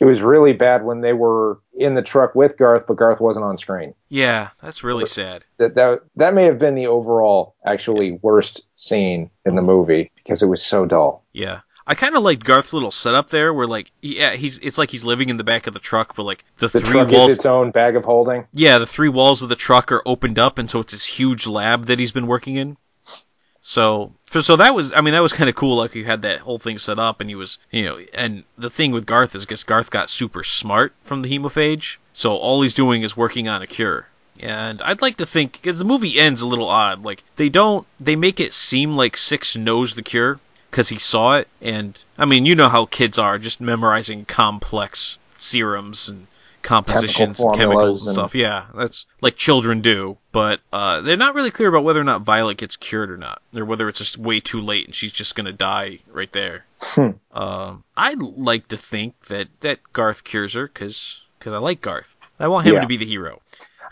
It was really bad when they were in the truck with Garth, but Garth wasn't on screen. Yeah, that's really sad. That that that may have been the overall actually worst scene in the movie because it was so dull. Yeah. I kind of liked Garth's little setup there, where like, yeah, he's it's like he's living in the back of the truck, but like the, The three truck walls, is its own bag of holding. yeah, the three walls of the truck are opened up, and so it's this huge lab that he's been working in. So, so, that was, I mean, that was kind of cool. Like, you had that whole thing set up, and he was, you know, and the thing with Garth is, guess Garth got super smart from the hemophage, so all he's doing is working on a cure. And I'd like to think, because the movie ends a little odd, like, they don't, they make it seem like Six knows the cure, because he saw it, and, I mean, you know how kids are, just memorizing complex serums and compositions Chemical and chemicals and and- stuff. Yeah, that's like children do. But uh, they're not really clear about whether or not Violet gets cured or not, or whether it's just way too late and she's just gonna die right there. Hmm. um, I'd like to think that that Garth cures her because I like Garth. I want him Yeah. to be the hero.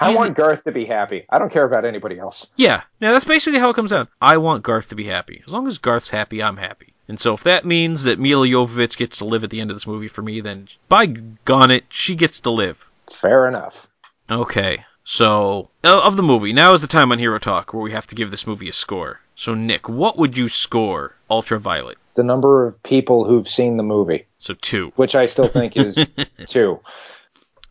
I want Garth to be happy. I don't care about anybody else. Yeah, yeah, that's basically how it comes down. I want Garth to be happy. As long as Garth's happy, I'm happy. And so if that means that Milla Jovovich gets to live at the end of this movie for me, then by gone it, she gets to live. Fair enough. Okay, so of the movie, now is the time on Hero Talk where we have to give this movie a score. So Nick, what would you score Ultraviolet? The number of people who've seen the movie, So two. which I still think is two.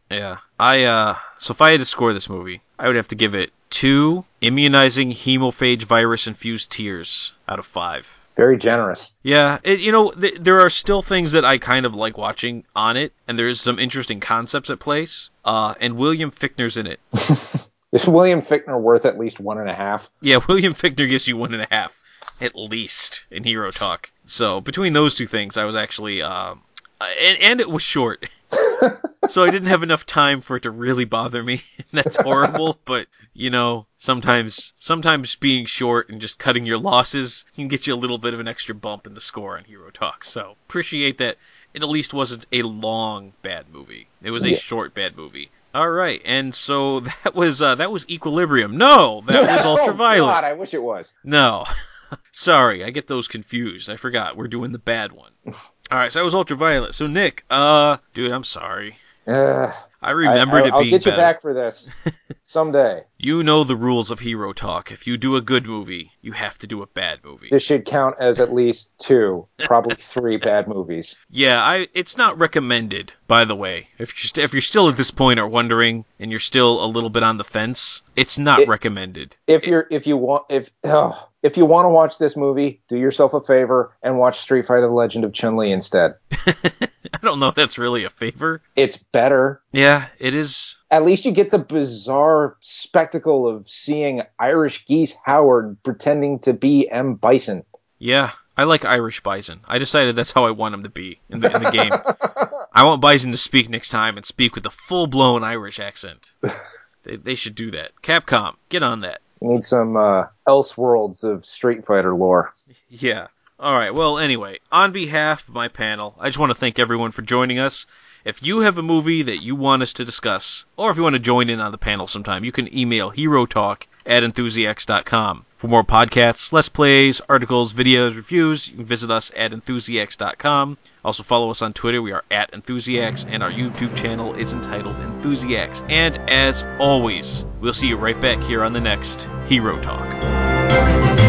Yeah. I uh so if I had to score this movie, I would have to give it two immunizing hemophage virus infused tears out of five. Very generous. Yeah, it, you know, th- there are still things that I kind of like watching on it, and there's some interesting concepts at place. Uh, and William Fichtner's in it. Is William Fichtner worth at least one and a half? Yeah, William Fichtner gives you one and a half, at least, in Hero Talk. So between those two things, I was actually, um, and, and it was short. so I didn't have enough time for it to really bother me. That's horrible, but you know, sometimes sometimes being short and just cutting your losses can get you a little bit of an extra bump in the score on Hero Talk. So appreciate that it at least wasn't a long bad movie. It was a Yeah. short bad movie. All right, and so that was uh, that was Equilibrium. No, that was Oh, Ultraviolet. God, I wish it was. No. Sorry, I get those confused. I forgot. We're doing the bad one. All right, so that was Ultraviolet. So Nick, uh, dude, I'm sorry. Uh, I remembered I, it I'll being get you better. back for this someday. You know the rules of Hero Talk. If you do a good movie, you have to do a bad movie. This should count as at least two, probably three bad movies. Yeah, I. It's not recommended, by the way. If you're st- if you're still at this point or wondering, and you're still a little bit on the fence, it's not It- recommended. If you're, if you want, if oh, if you want to watch this movie, do yourself a favor and watch Street Fighter: The Legend of Chun Li instead. I don't know if that's really a favor. It's better. Yeah, it is. At least you get the bizarre spectacle of seeing Irish Geese Howard pretending to be M. Bison. Yeah, I like Irish Bison. I decided that's how I want him to be in the, in the game. I want Bison to speak next time and speak with a full blown Irish accent. They, they should do that. Capcom, get on that. You need some uh, Elseworlds of Street Fighter lore. Yeah. All right. Well, anyway, on behalf of my panel, I just want to thank everyone for joining us. If you have a movie that you want us to discuss, or if you want to join in on the panel sometime, you can email HeroTalk at enthusiasts.com. For more podcasts, let's plays, articles, videos, reviews, you can visit us at enthusiasts.com. Also follow us on Twitter. We are at Enthusiasts, and our YouTube channel is entitled Enthusiasts. And as always, we'll see you right back here on the next Hero Talk.